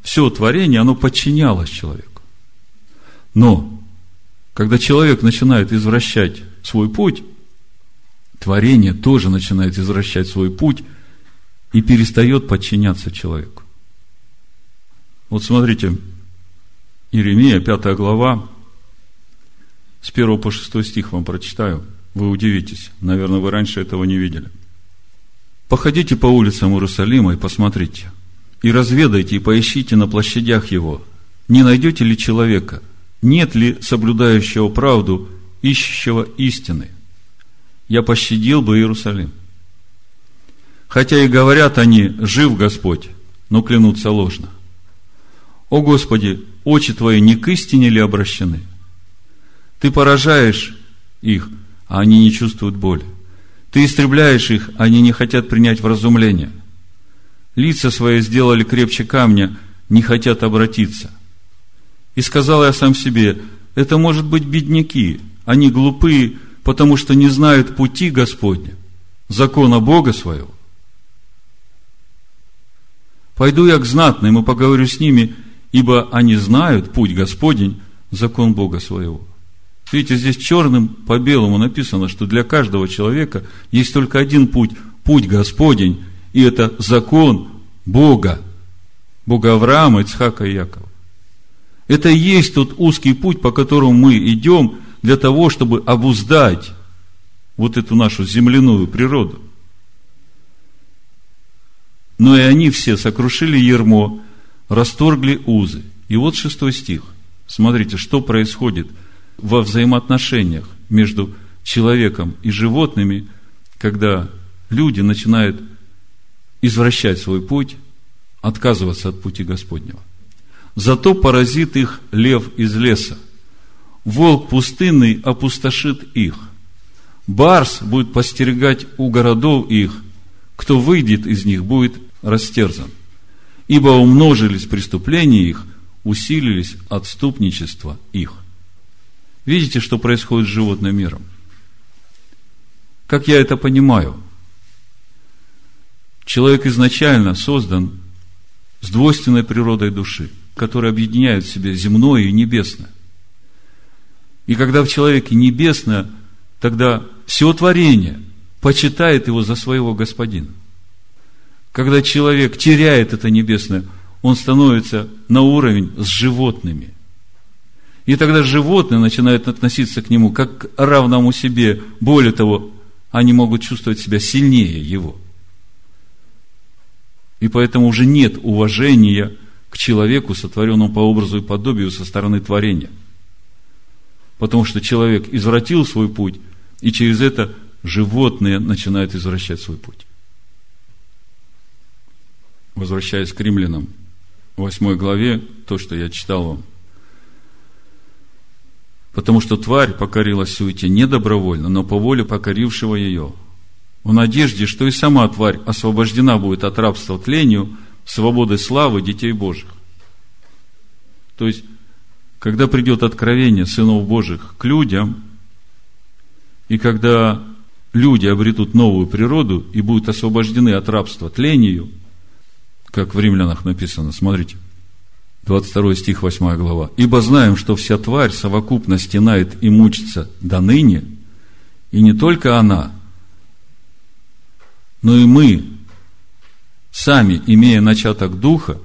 все творение, оно подчинялось человеку. Но, когда человек начинает извращать свой путь, творение тоже начинает извращать свой путь и перестает подчиняться человеку. Вот смотрите, Иеремия, 5 глава, с 1 по 6 стих вам прочитаю. Вы удивитесь. Наверное, вы раньше этого не видели. Походите по улицам Иерусалима и посмотрите. И разведайте, и поищите на площадях его. Не найдете ли человека? Нет ли соблюдающего правду, ищущего истины? Я пощадил бы Иерусалим. Хотя и говорят они, жив Господь, но клянутся ложно. О Господи, очи Твои не к истине ли обращены? Ты поражаешь их, а они не чувствуют боли. Ты истребляешь их, а они не хотят принять вразумление. Лица свои сделали крепче камня, не хотят обратиться. И сказал я сам себе, это может быть бедняки, они глупые, потому что не знают пути Господня, закона Бога своего. Пойду я к знатным и поговорю с ними, ибо они знают путь Господень, закон Бога своего. Видите, здесь черным по белому написано, что для каждого человека есть только один путь, путь Господень, и это закон Бога, Бога Авраама, Ицхака и Якова. Это и есть тот узкий путь, по которому мы идем, для того, чтобы обуздать вот эту нашу земляную природу. Но и они все сокрушили ермо, расторгли узы. И вот шестой стих. Смотрите, что происходит во взаимоотношениях между человеком и животными, когда люди начинают извращать свой путь, отказываться от пути Господнего. Зато поразит их лев из леса, волк пустынный опустошит их. Барс будет постерегать у городов их, кто выйдет из них, будет растерзан. Ибо умножились преступления их, усилились отступничество их. Видите, что происходит с животным миром? Как я это понимаю? Человек изначально создан с двойственной природой души, которая объединяет в себе земное и небесное. И когда в человеке небесное, тогда все творение почитает его за своего господина. Когда человек теряет это небесное, он становится на уровень с животными. И тогда животные начинают относиться к нему как к равному себе. Более того, они могут чувствовать себя сильнее его. И поэтому уже нет уважения к человеку, сотворенному по образу и подобию со стороны творения – Потому что человек извратил свой путь, и через это животные начинают извращать свой путь. Возвращаясь к римлянам, в 8 главе, то, что я читал вам. Потому что тварь покорилась суете не добровольно, но по воле покорившего ее. В надежде, что и сама тварь освобождена будет от рабства тлению, свободы славы детей Божьих. То есть, когда придет откровение сынов Божьих к людям, и когда люди обретут новую природу и будут освобождены от рабства тлению, как в римлянах написано, смотрите, 22 стих, 8 глава. «Ибо знаем, что вся тварь совокупно стенает и мучится до ныне, и не только она, но и мы, сами, имея начаток Духа,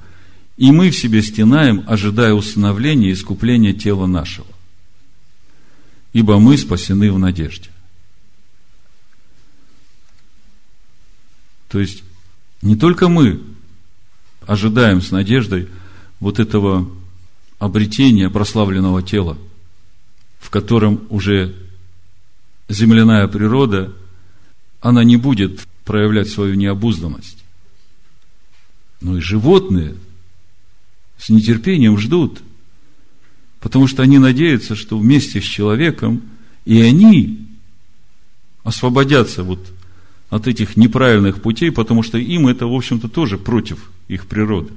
и мы в себе стенаем, ожидая усыновления и искупления тела нашего. Ибо мы спасены в надежде. То есть, не только мы ожидаем с надеждой вот этого обретения прославленного тела, в котором уже земляная природа, она не будет проявлять свою необузданность. Но и животные с нетерпением ждут, потому что они надеются, что вместе с человеком и они освободятся вот от этих неправильных путей, потому что им это, в общем-то, тоже против их природы.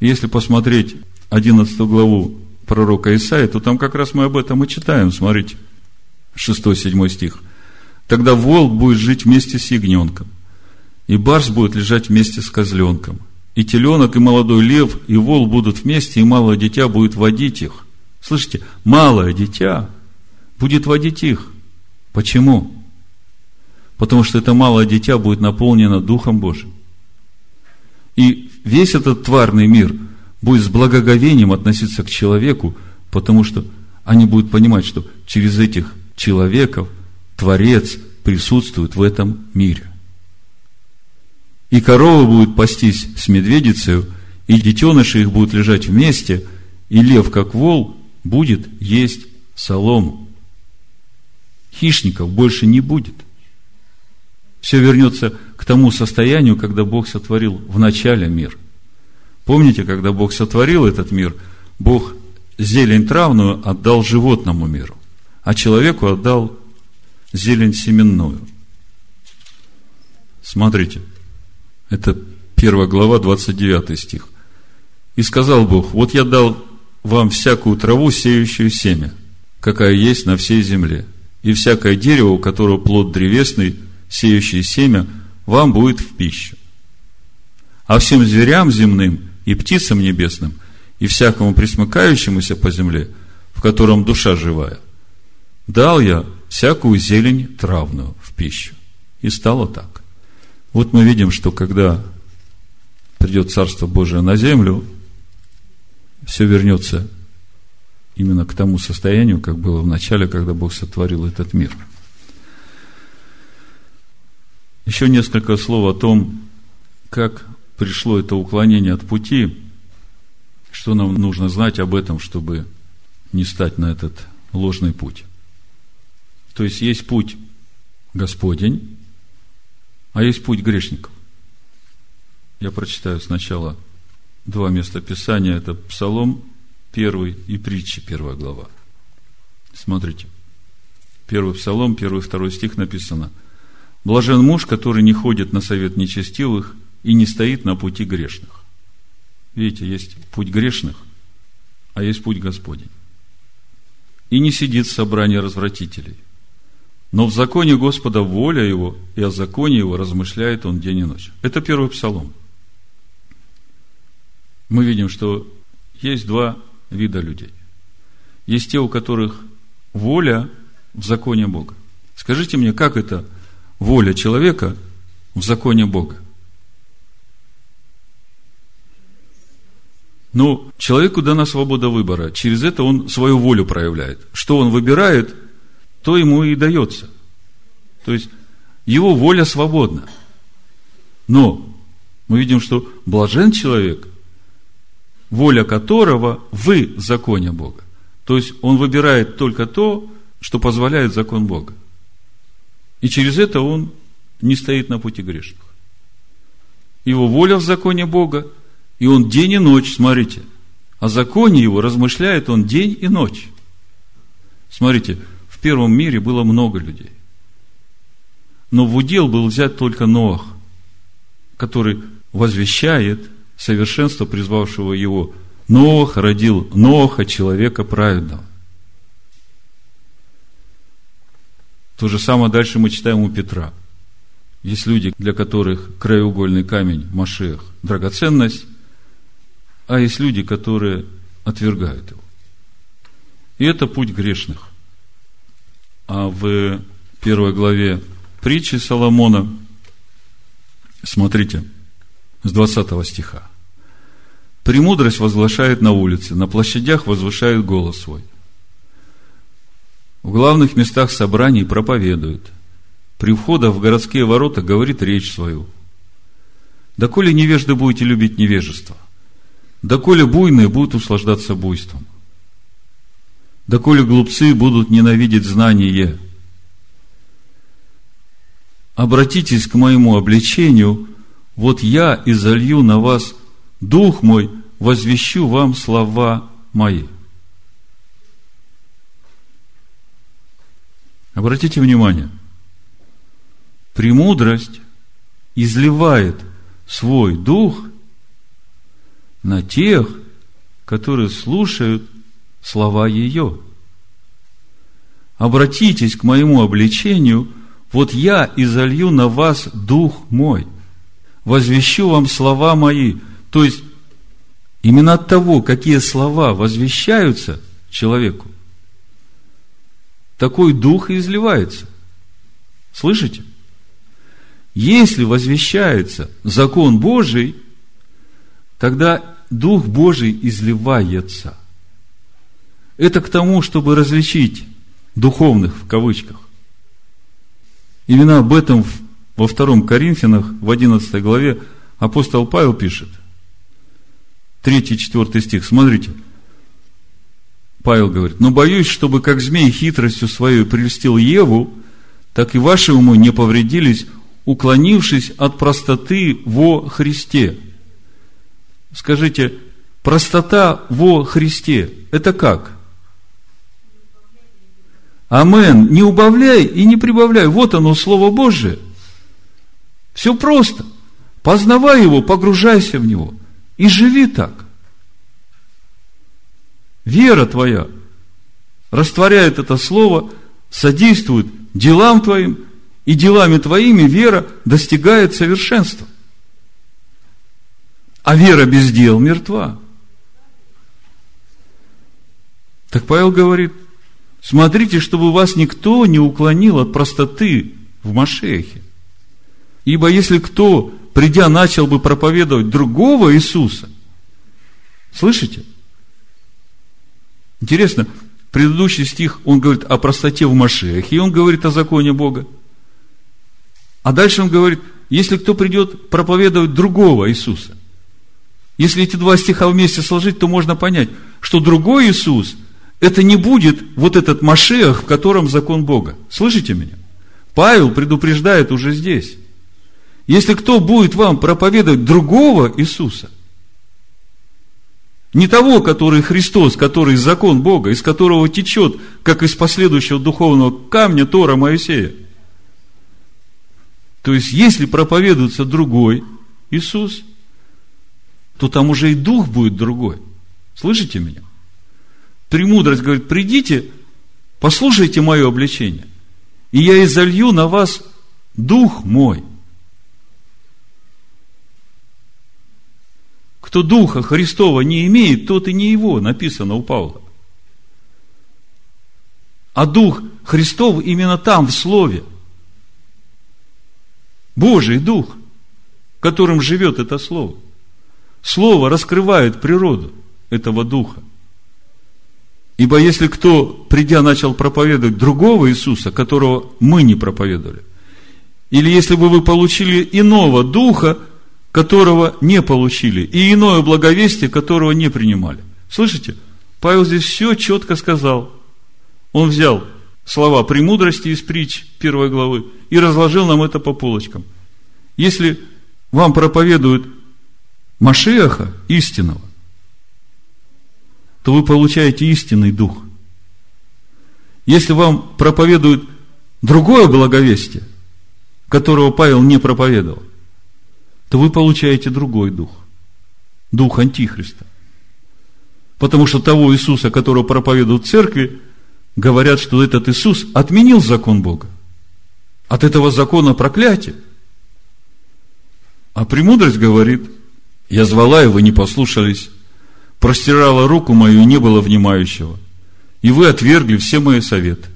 Если посмотреть 11 главу пророка Исаия, то там как раз мы об этом и читаем. Смотрите, 6-7 стих. Тогда волк будет жить вместе с ягненком, и барс будет лежать вместе с козленком, и теленок, и молодой лев, и вол будут вместе, и малое дитя будет водить их. Слышите, малое дитя будет водить их. Почему? Потому что это малое дитя будет наполнено Духом Божьим. И весь этот тварный мир будет с благоговением относиться к человеку, потому что они будут понимать, что через этих человеков Творец присутствует в этом мире. И коровы будут пастись с медведицей, и детеныши их будут лежать вместе, и лев, как вол, будет есть солому. Хищников больше не будет. Все вернется к тому состоянию, когда Бог сотворил в начале мир. Помните, когда Бог сотворил этот мир, Бог зелень травную отдал животному миру, а человеку отдал зелень семенную. Смотрите, это первая глава, 29 стих. И сказал Бог, вот я дал вам всякую траву, сеющую семя, какая есть на всей земле, и всякое дерево, у которого плод древесный, сеющий семя, вам будет в пищу. А всем зверям земным и птицам небесным, и всякому присмыкающемуся по земле, в котором душа живая, дал я всякую зелень травную в пищу. И стало так. Вот мы видим, что когда придет Царство Божие на землю, все вернется именно к тому состоянию, как было в начале, когда Бог сотворил этот мир. Еще несколько слов о том, как пришло это уклонение от пути, что нам нужно знать об этом, чтобы не стать на этот ложный путь. То есть есть путь Господень, а есть путь грешников. Я прочитаю сначала два места Писания. Это Псалом 1 и притчи 1 глава. Смотрите. Первый Псалом, первый, второй стих написано. Блажен муж, который не ходит на совет нечестивых и не стоит на пути грешных. Видите, есть путь грешных, а есть путь Господень. И не сидит в собрании развратителей, но в законе Господа воля его, и о законе его размышляет он день и ночь. Это первый псалом. Мы видим, что есть два вида людей. Есть те, у которых воля в законе Бога. Скажите мне, как это воля человека в законе Бога? Ну, человеку дана свобода выбора. Через это он свою волю проявляет. Что он выбирает – то ему и дается. То есть, его воля свободна. Но мы видим, что блажен человек, воля которого в законе Бога. То есть, он выбирает только то, что позволяет закон Бога. И через это он не стоит на пути грешных. Его воля в законе Бога, и он день и ночь, смотрите, о законе его размышляет он день и ночь. Смотрите, в первом мире было много людей. Но в удел был взят только Ноах, который возвещает совершенство призвавшего его. Ноах родил Ноаха, человека праведного. То же самое дальше мы читаем у Петра. Есть люди, для которых краеугольный камень Машех – драгоценность, а есть люди, которые отвергают его. И это путь грешных. А в первой главе притчи Соломона, смотрите, с 20 стиха. «Премудрость возглашает на улице, на площадях возвышает голос свой. В главных местах собраний проповедует, при входах в городские ворота говорит речь свою. Доколе невежды будете любить невежество, доколе буйные будут услаждаться буйством, доколе глупцы будут ненавидеть знание. Обратитесь к моему обличению, вот я изолью на вас дух мой, возвещу вам слова мои. Обратите внимание, премудрость изливает свой дух на тех, которые слушают слова ее. Обратитесь к моему обличению, вот я изолью на вас дух мой, возвещу вам слова мои. То есть, именно от того, какие слова возвещаются человеку, такой дух и изливается. Слышите? Если возвещается закон Божий, тогда Дух Божий изливается. Это к тому, чтобы различить духовных в кавычках. Именно об этом во втором Коринфянах, в 11 главе, апостол Павел пишет. 3-4 стих, смотрите – Павел говорит, но боюсь, чтобы как змей хитростью своей прельстил Еву, так и ваши умы не повредились, уклонившись от простоты во Христе. Скажите, простота во Христе – это как? Амен. Не убавляй и не прибавляй. Вот оно, Слово Божие. Все просто. Познавай его, погружайся в него. И живи так. Вера твоя растворяет это слово, содействует делам твоим, и делами твоими вера достигает совершенства. А вера без дел мертва. Так Павел говорит, смотрите, чтобы вас никто не уклонил от простоты в Машехе. Ибо если кто, придя, начал бы проповедовать другого Иисуса, слышите – Интересно, предыдущий стих, он говорит о простоте в Машехе, и он говорит о законе Бога. А дальше он говорит, если кто придет проповедовать другого Иисуса, если эти два стиха вместе сложить, то можно понять, что другой Иисус, это не будет вот этот Машех, в котором закон Бога. Слышите меня? Павел предупреждает уже здесь. Если кто будет вам проповедовать другого Иисуса, не того, который Христос, который закон Бога, из которого течет, как из последующего духовного камня Тора Моисея. То есть, если проповедуется другой Иисус, то там уже и дух будет другой. Слышите меня? Премудрость говорит, придите, послушайте мое обличение, и я изолью на вас дух мой – Кто Духа Христова не имеет, тот и не его, написано у Павла. А Дух Христов именно там, в Слове. Божий Дух, которым живет это Слово. Слово раскрывает природу этого Духа. Ибо если кто, придя, начал проповедовать другого Иисуса, которого мы не проповедовали, или если бы вы получили иного Духа, которого не получили, и иное благовестие, которого не принимали. Слышите? Павел здесь все четко сказал. Он взял слова премудрости из притч первой главы и разложил нам это по полочкам. Если вам проповедуют Машеха истинного, то вы получаете истинный дух. Если вам проповедуют другое благовестие, которого Павел не проповедовал, то вы получаете другой дух. Дух Антихриста. Потому что того Иисуса, которого проповедуют в церкви, говорят, что этот Иисус отменил закон Бога. от этого закона проклятие. А премудрость говорит, я звала, и вы не послушались, простирала руку мою, не было внимающего. И вы отвергли все мои советы,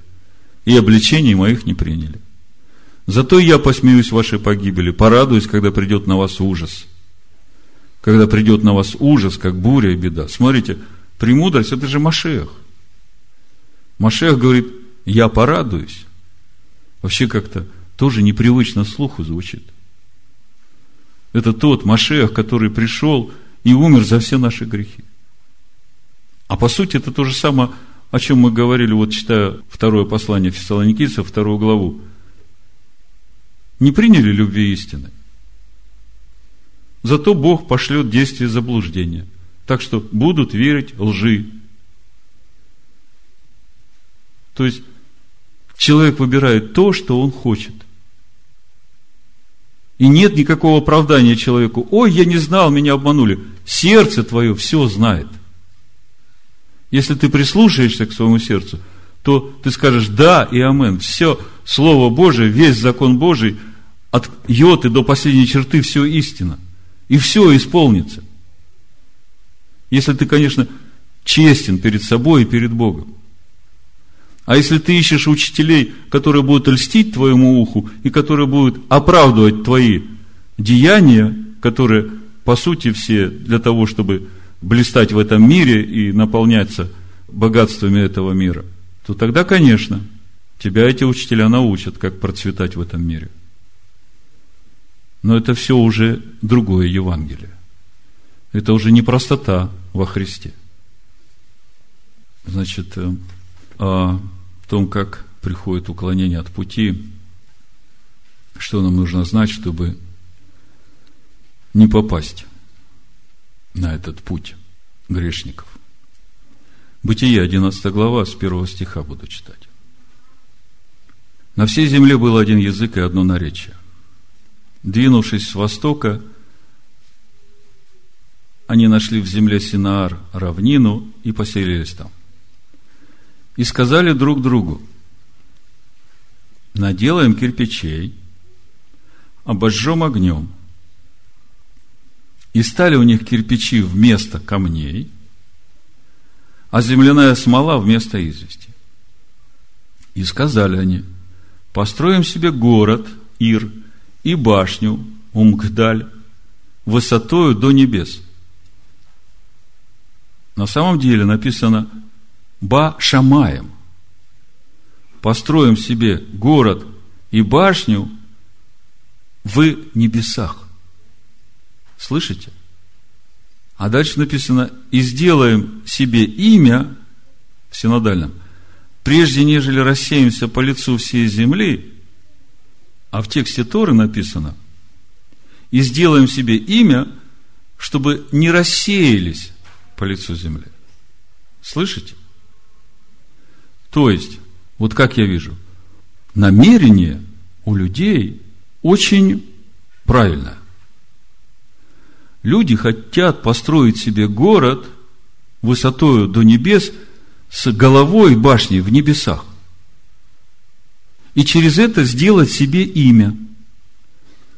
и обличений моих не приняли. Зато я посмеюсь вашей погибели, порадуюсь, когда придет на вас ужас. Когда придет на вас ужас, как буря и беда. Смотрите, премудрость – это же Машех. Машех говорит, я порадуюсь. Вообще как-то тоже непривычно слуху звучит. Это тот Машех, который пришел и умер за все наши грехи. А по сути это то же самое, о чем мы говорили, вот читая второе послание Фессалоникийцев, вторую главу. Не приняли любви истины. Зато Бог пошлет действие заблуждения. Так что будут верить лжи. То есть, человек выбирает то, что он хочет. И нет никакого оправдания человеку. Ой, я не знал, меня обманули. Сердце твое все знает. Если ты прислушаешься к своему сердцу, то ты скажешь да и амен. Все Слово Божие, весь закон Божий, от йоты до последней черты, все истина. И все исполнится. Если ты, конечно, честен перед собой и перед Богом. А если ты ищешь учителей, которые будут льстить твоему уху и которые будут оправдывать твои деяния, которые, по сути, все для того, чтобы блистать в этом мире и наполняться богатствами этого мира, то тогда, конечно, тебя эти учителя научат, как процветать в этом мире. Но это все уже другое Евангелие. Это уже не простота во Христе. Значит, э, о том, как приходит уклонение от пути, что нам нужно знать, чтобы не попасть на этот путь грешников. Бытие, 11 глава, с первого стиха буду читать. На всей земле был один язык и одно наречие. Двинувшись с востока, они нашли в земле Синаар равнину и поселились там. И сказали друг другу, наделаем кирпичей, обожжем огнем – и стали у них кирпичи вместо камней, а земляная смола вместо извести. И сказали они, построим себе город, Ир, и башню, Умгдаль, высотою до небес. На самом деле написано Ба Шамаем. Построим себе город и башню в небесах. Слышите? А дальше написано, и сделаем себе имя в синодальном, прежде нежели рассеемся по лицу всей земли, а в тексте Торы написано, и сделаем себе имя, чтобы не рассеялись по лицу земли. Слышите? То есть, вот как я вижу, намерение у людей очень правильное. Люди хотят построить себе город высотою до небес с головой башни в небесах. И через это сделать себе имя.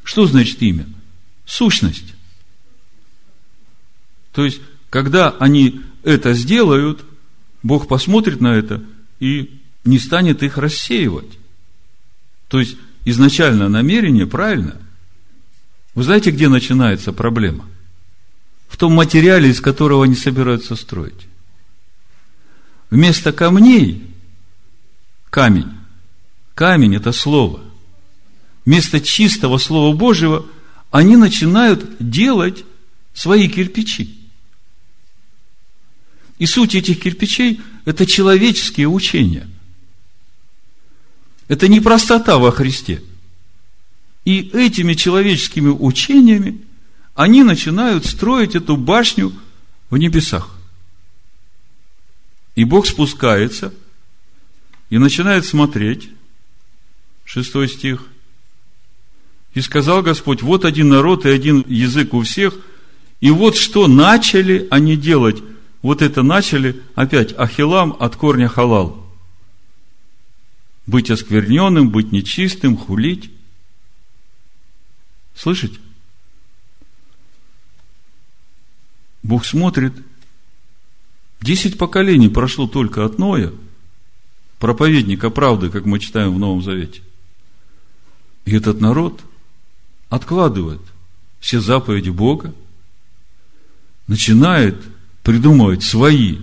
Что значит имя? Сущность. То есть, когда они это сделают, Бог посмотрит на это и не станет их рассеивать. То есть, изначально намерение правильно. Вы знаете, где начинается проблема? В том материале, из которого они собираются строить. Вместо камней камень. Камень – это слово. Вместо чистого Слова Божьего они начинают делать свои кирпичи. И суть этих кирпичей – это человеческие учения. Это не простота во Христе. И этими человеческими учениями – они начинают строить эту башню в небесах. И Бог спускается и начинает смотреть, шестой стих, и сказал Господь, вот один народ и один язык у всех, и вот что начали они делать. Вот это начали, опять, Ахилам от корня халал. быть оскверненным, быть нечистым, хулить. Слышите? Бог смотрит. Десять поколений прошло только от Ноя, проповедника правды, как мы читаем в Новом Завете. И этот народ откладывает все заповеди Бога, начинает придумывать свои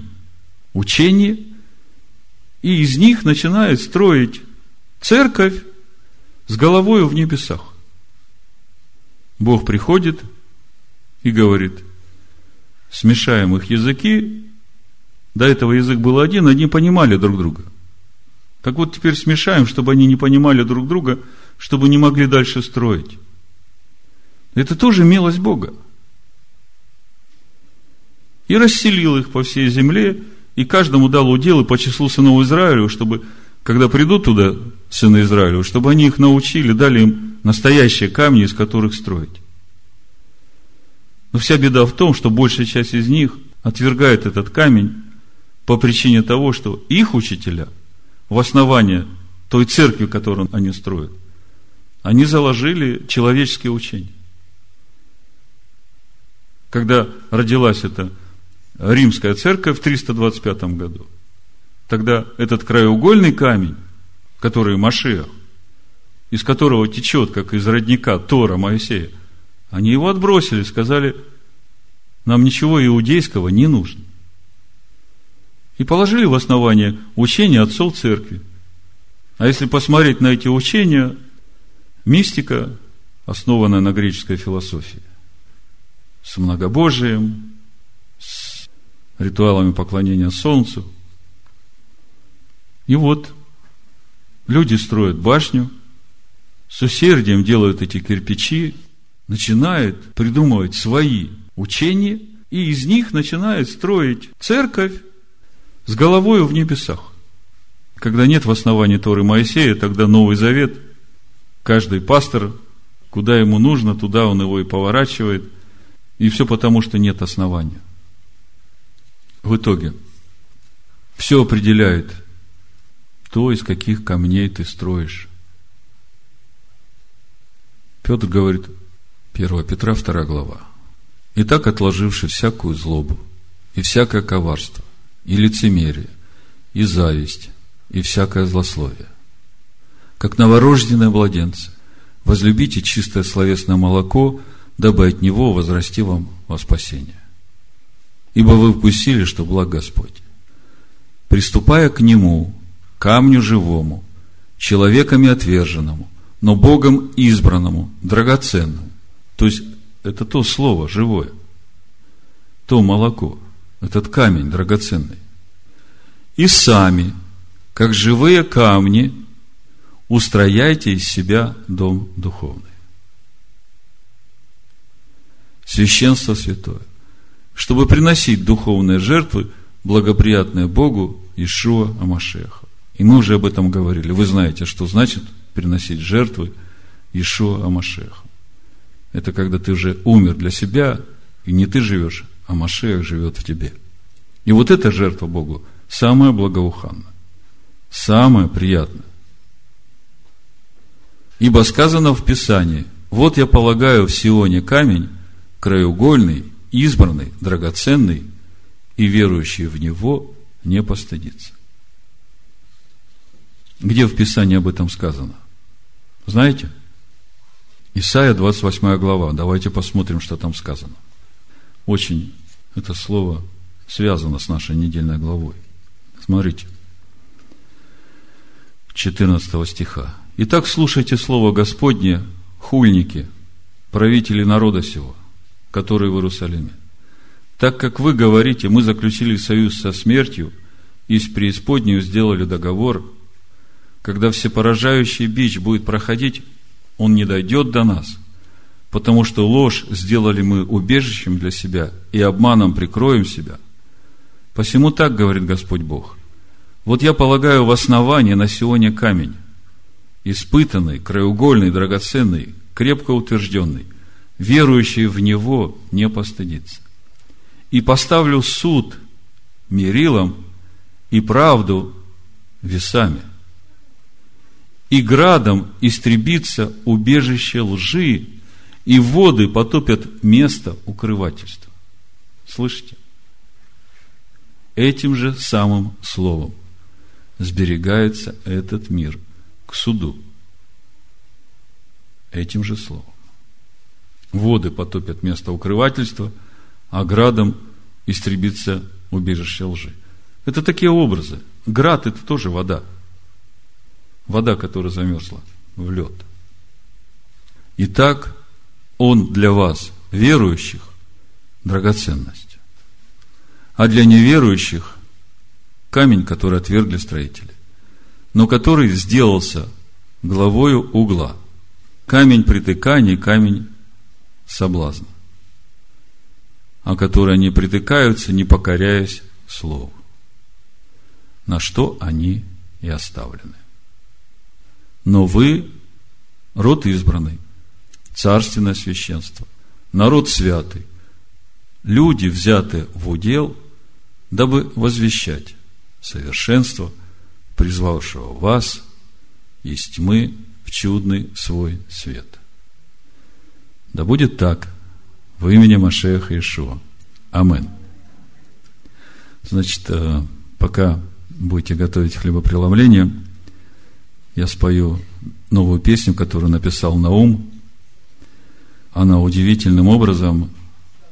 учения, и из них начинает строить церковь с головой в небесах. Бог приходит и говорит, смешаем их языки, до этого язык был один, они понимали друг друга. Так вот, теперь смешаем, чтобы они не понимали друг друга, чтобы не могли дальше строить. Это тоже милость Бога. И расселил их по всей земле, и каждому дал удел и по числу сынов Израилю, чтобы, когда придут туда сыны Израилю, чтобы они их научили, дали им настоящие камни, из которых строить. Но вся беда в том, что большая часть из них отвергает этот камень по причине того, что их учителя в основание той церкви, которую они строят, они заложили человеческие учения. Когда родилась эта римская церковь в 325 году, тогда этот краеугольный камень, который Машех, из которого течет, как из родника Тора Моисея, они его отбросили, сказали, нам ничего иудейского не нужно. И положили в основание учения отцов церкви. А если посмотреть на эти учения, мистика, основанная на греческой философии, с многобожием, с ритуалами поклонения Солнцу. И вот люди строят башню, с усердием делают эти кирпичи, начинают придумывать свои учения, и из них начинают строить церковь с головой в небесах. Когда нет в основании Торы Моисея, тогда Новый Завет, каждый пастор, куда ему нужно, туда он его и поворачивает – и все потому, что нет основания. В итоге, все определяет то, из каких камней ты строишь. Петр говорит, 1 Петра, 2 глава. Итак, отложивши всякую злобу, и всякое коварство, и лицемерие, и зависть, и всякое злословие, как новорожденные младенцы, возлюбите чистое словесное молоко – дабы от него возрасти вам во спасение. Ибо вы вкусили, что благ Господь. Приступая к Нему, камню живому, человеками отверженному, но Богом избранному, драгоценному. То есть, это то слово живое, то молоко, этот камень драгоценный. И сами, как живые камни, устрояйте из себя дом духовный священство святое, чтобы приносить духовные жертвы, благоприятные Богу Ишуа Амашеха. И мы уже об этом говорили. Вы знаете, что значит приносить жертвы Ишуа Амашеха. Это когда ты уже умер для себя, и не ты живешь, а Машех живет в тебе. И вот эта жертва Богу самая благоуханная, самая приятная. Ибо сказано в Писании, вот я полагаю в Сионе камень, краеугольный, избранный, драгоценный, и верующий в него не постыдится. Где в Писании об этом сказано? Знаете? Исайя 28 глава. Давайте посмотрим, что там сказано. Очень это слово связано с нашей недельной главой. Смотрите. 14 стиха. Итак, слушайте слово Господне, хульники, правители народа сего который в Иерусалиме. Так как вы говорите, мы заключили союз со смертью и с преисподней сделали договор, когда всепоражающий бич будет проходить, он не дойдет до нас, потому что ложь сделали мы убежищем для себя и обманом прикроем себя. Посему так говорит Господь Бог. Вот я полагаю в основании на Сионе камень, испытанный, краеугольный, драгоценный, крепко утвержденный – верующий в Него не постыдится. И поставлю суд мерилом и правду весами. И градом истребится убежище лжи, и воды потопят место укрывательства. Слышите? Этим же самым словом сберегается этот мир к суду. Этим же словом. Воды потопят место укрывательства, а градом истребится убежище лжи. Это такие образы. Град – это тоже вода. Вода, которая замерзла в лед. Итак, он для вас, верующих, драгоценность. А для неверующих – камень, который отвергли строители, но который сделался главою угла. Камень притыкания, камень соблазна, о который они притыкаются, не покоряясь слову на что они и оставлены. Но вы род избранный, царственное священство, народ святый, люди, взятые в удел, дабы возвещать совершенство, призвавшего вас из тьмы в чудный свой свет. Да будет так в имени Машеха Ишуа. Амин. Значит, э, пока будете готовить хлебопреломление, я спою новую песню, которую написал Наум. Она удивительным образом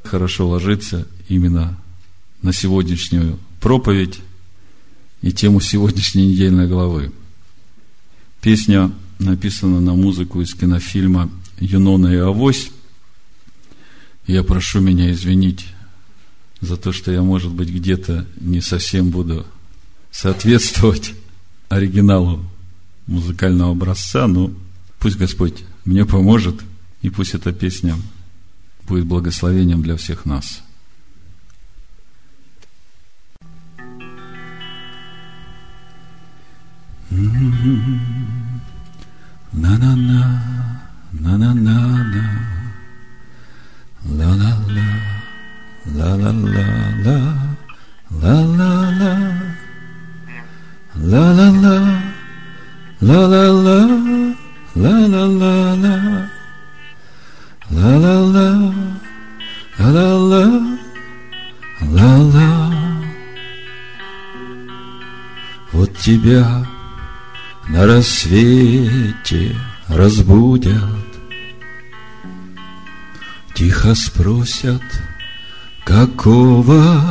хорошо ложится именно на сегодняшнюю проповедь и тему сегодняшней недельной главы. Песня написана на музыку из кинофильма «Юнона и Авось». Я прошу меня извинить за то, что я, может быть, где-то не совсем буду соответствовать оригиналу музыкального образца, но пусть Господь мне поможет, и пусть эта песня будет благословением для всех нас. На-на-на, на-на-на-на, ла-ла-ла, ла-ла-ла-ла, ла-ла-ла. La la la la, la la. Вот тебя на рассвете разбудят, Тихо спросят, какого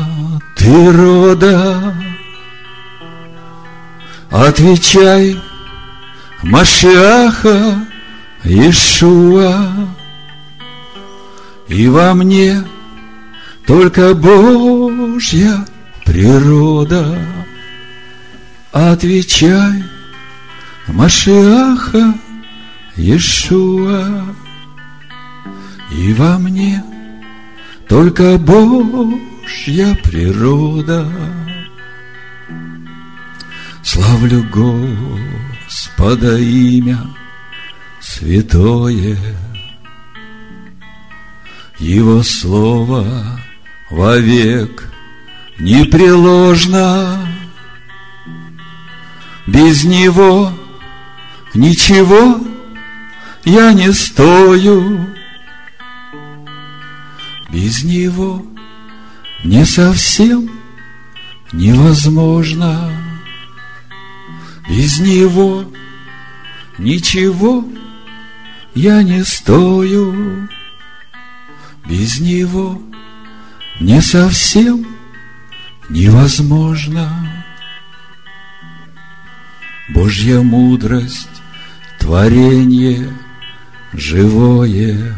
ты рода? Отвечай, Машиаха Иешуа, И во мне только Божья природа. Отвечай, Машиаха Иешуа, И во мне только Божья природа. Славлю Господа имя святое, Его слово вовек непреложно. Без Него ничего я не стою. Без Него не совсем невозможно. Без него ничего я не стою. Без него не совсем невозможно. Божья мудрость, творение живое.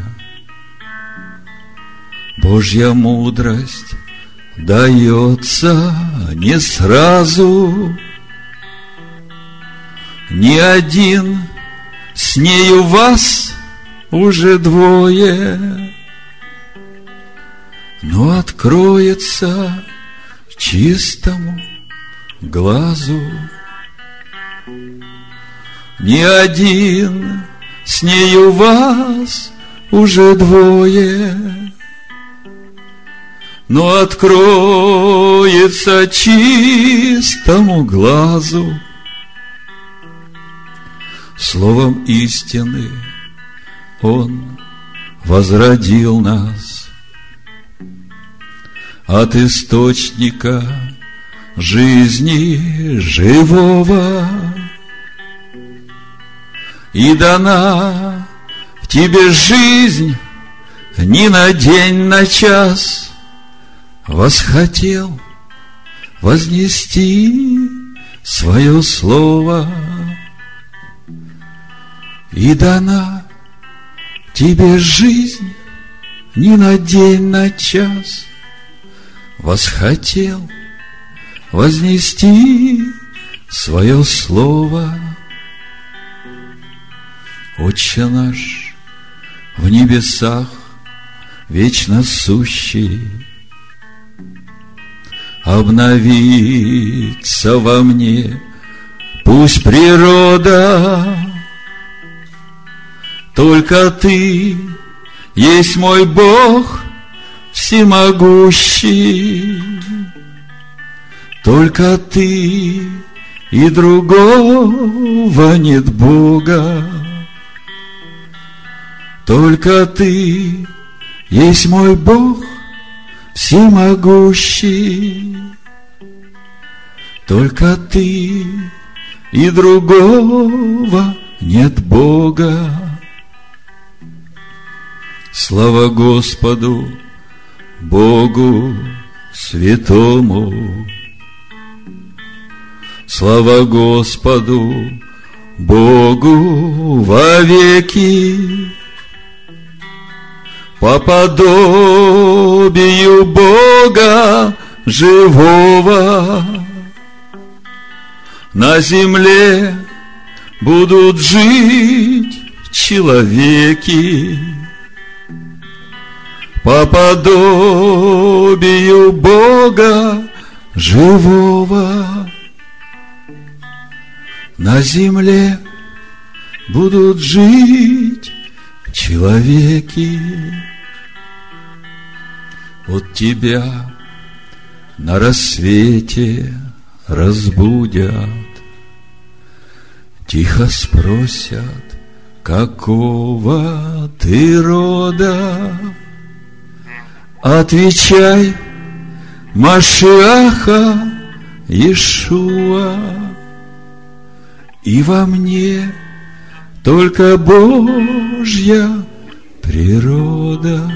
Божья мудрость дается не сразу, ни один, с нею вас уже двое. Но откроется чистому глазу. Ни один, с нею вас уже двое. Но откроется чистому глазу Словом истины Он возродил нас от источника жизни живого. И дана тебе жизнь ни на день, на час восхотел вознести свое слово. И дана тебе жизнь ни на день, на час. Восхотел вознести свое слово. Отче наш в небесах вечно сущий, обновится во мне пусть природа, только ты есть мой Бог всемогущий, только ты и другого нет Бога, только ты есть мой Бог всемогущий. Только ты и другого нет Бога. Слава Господу, Богу святому. Слава Господу, Богу вовеки по подобию Бога живого. На земле будут жить человеки по подобию Бога живого. На земле будут жить человеки. Вот тебя на рассвете разбудят, Тихо спросят, какого ты рода? Отвечай, Машиаха Иешуа, И во мне только Божья природа.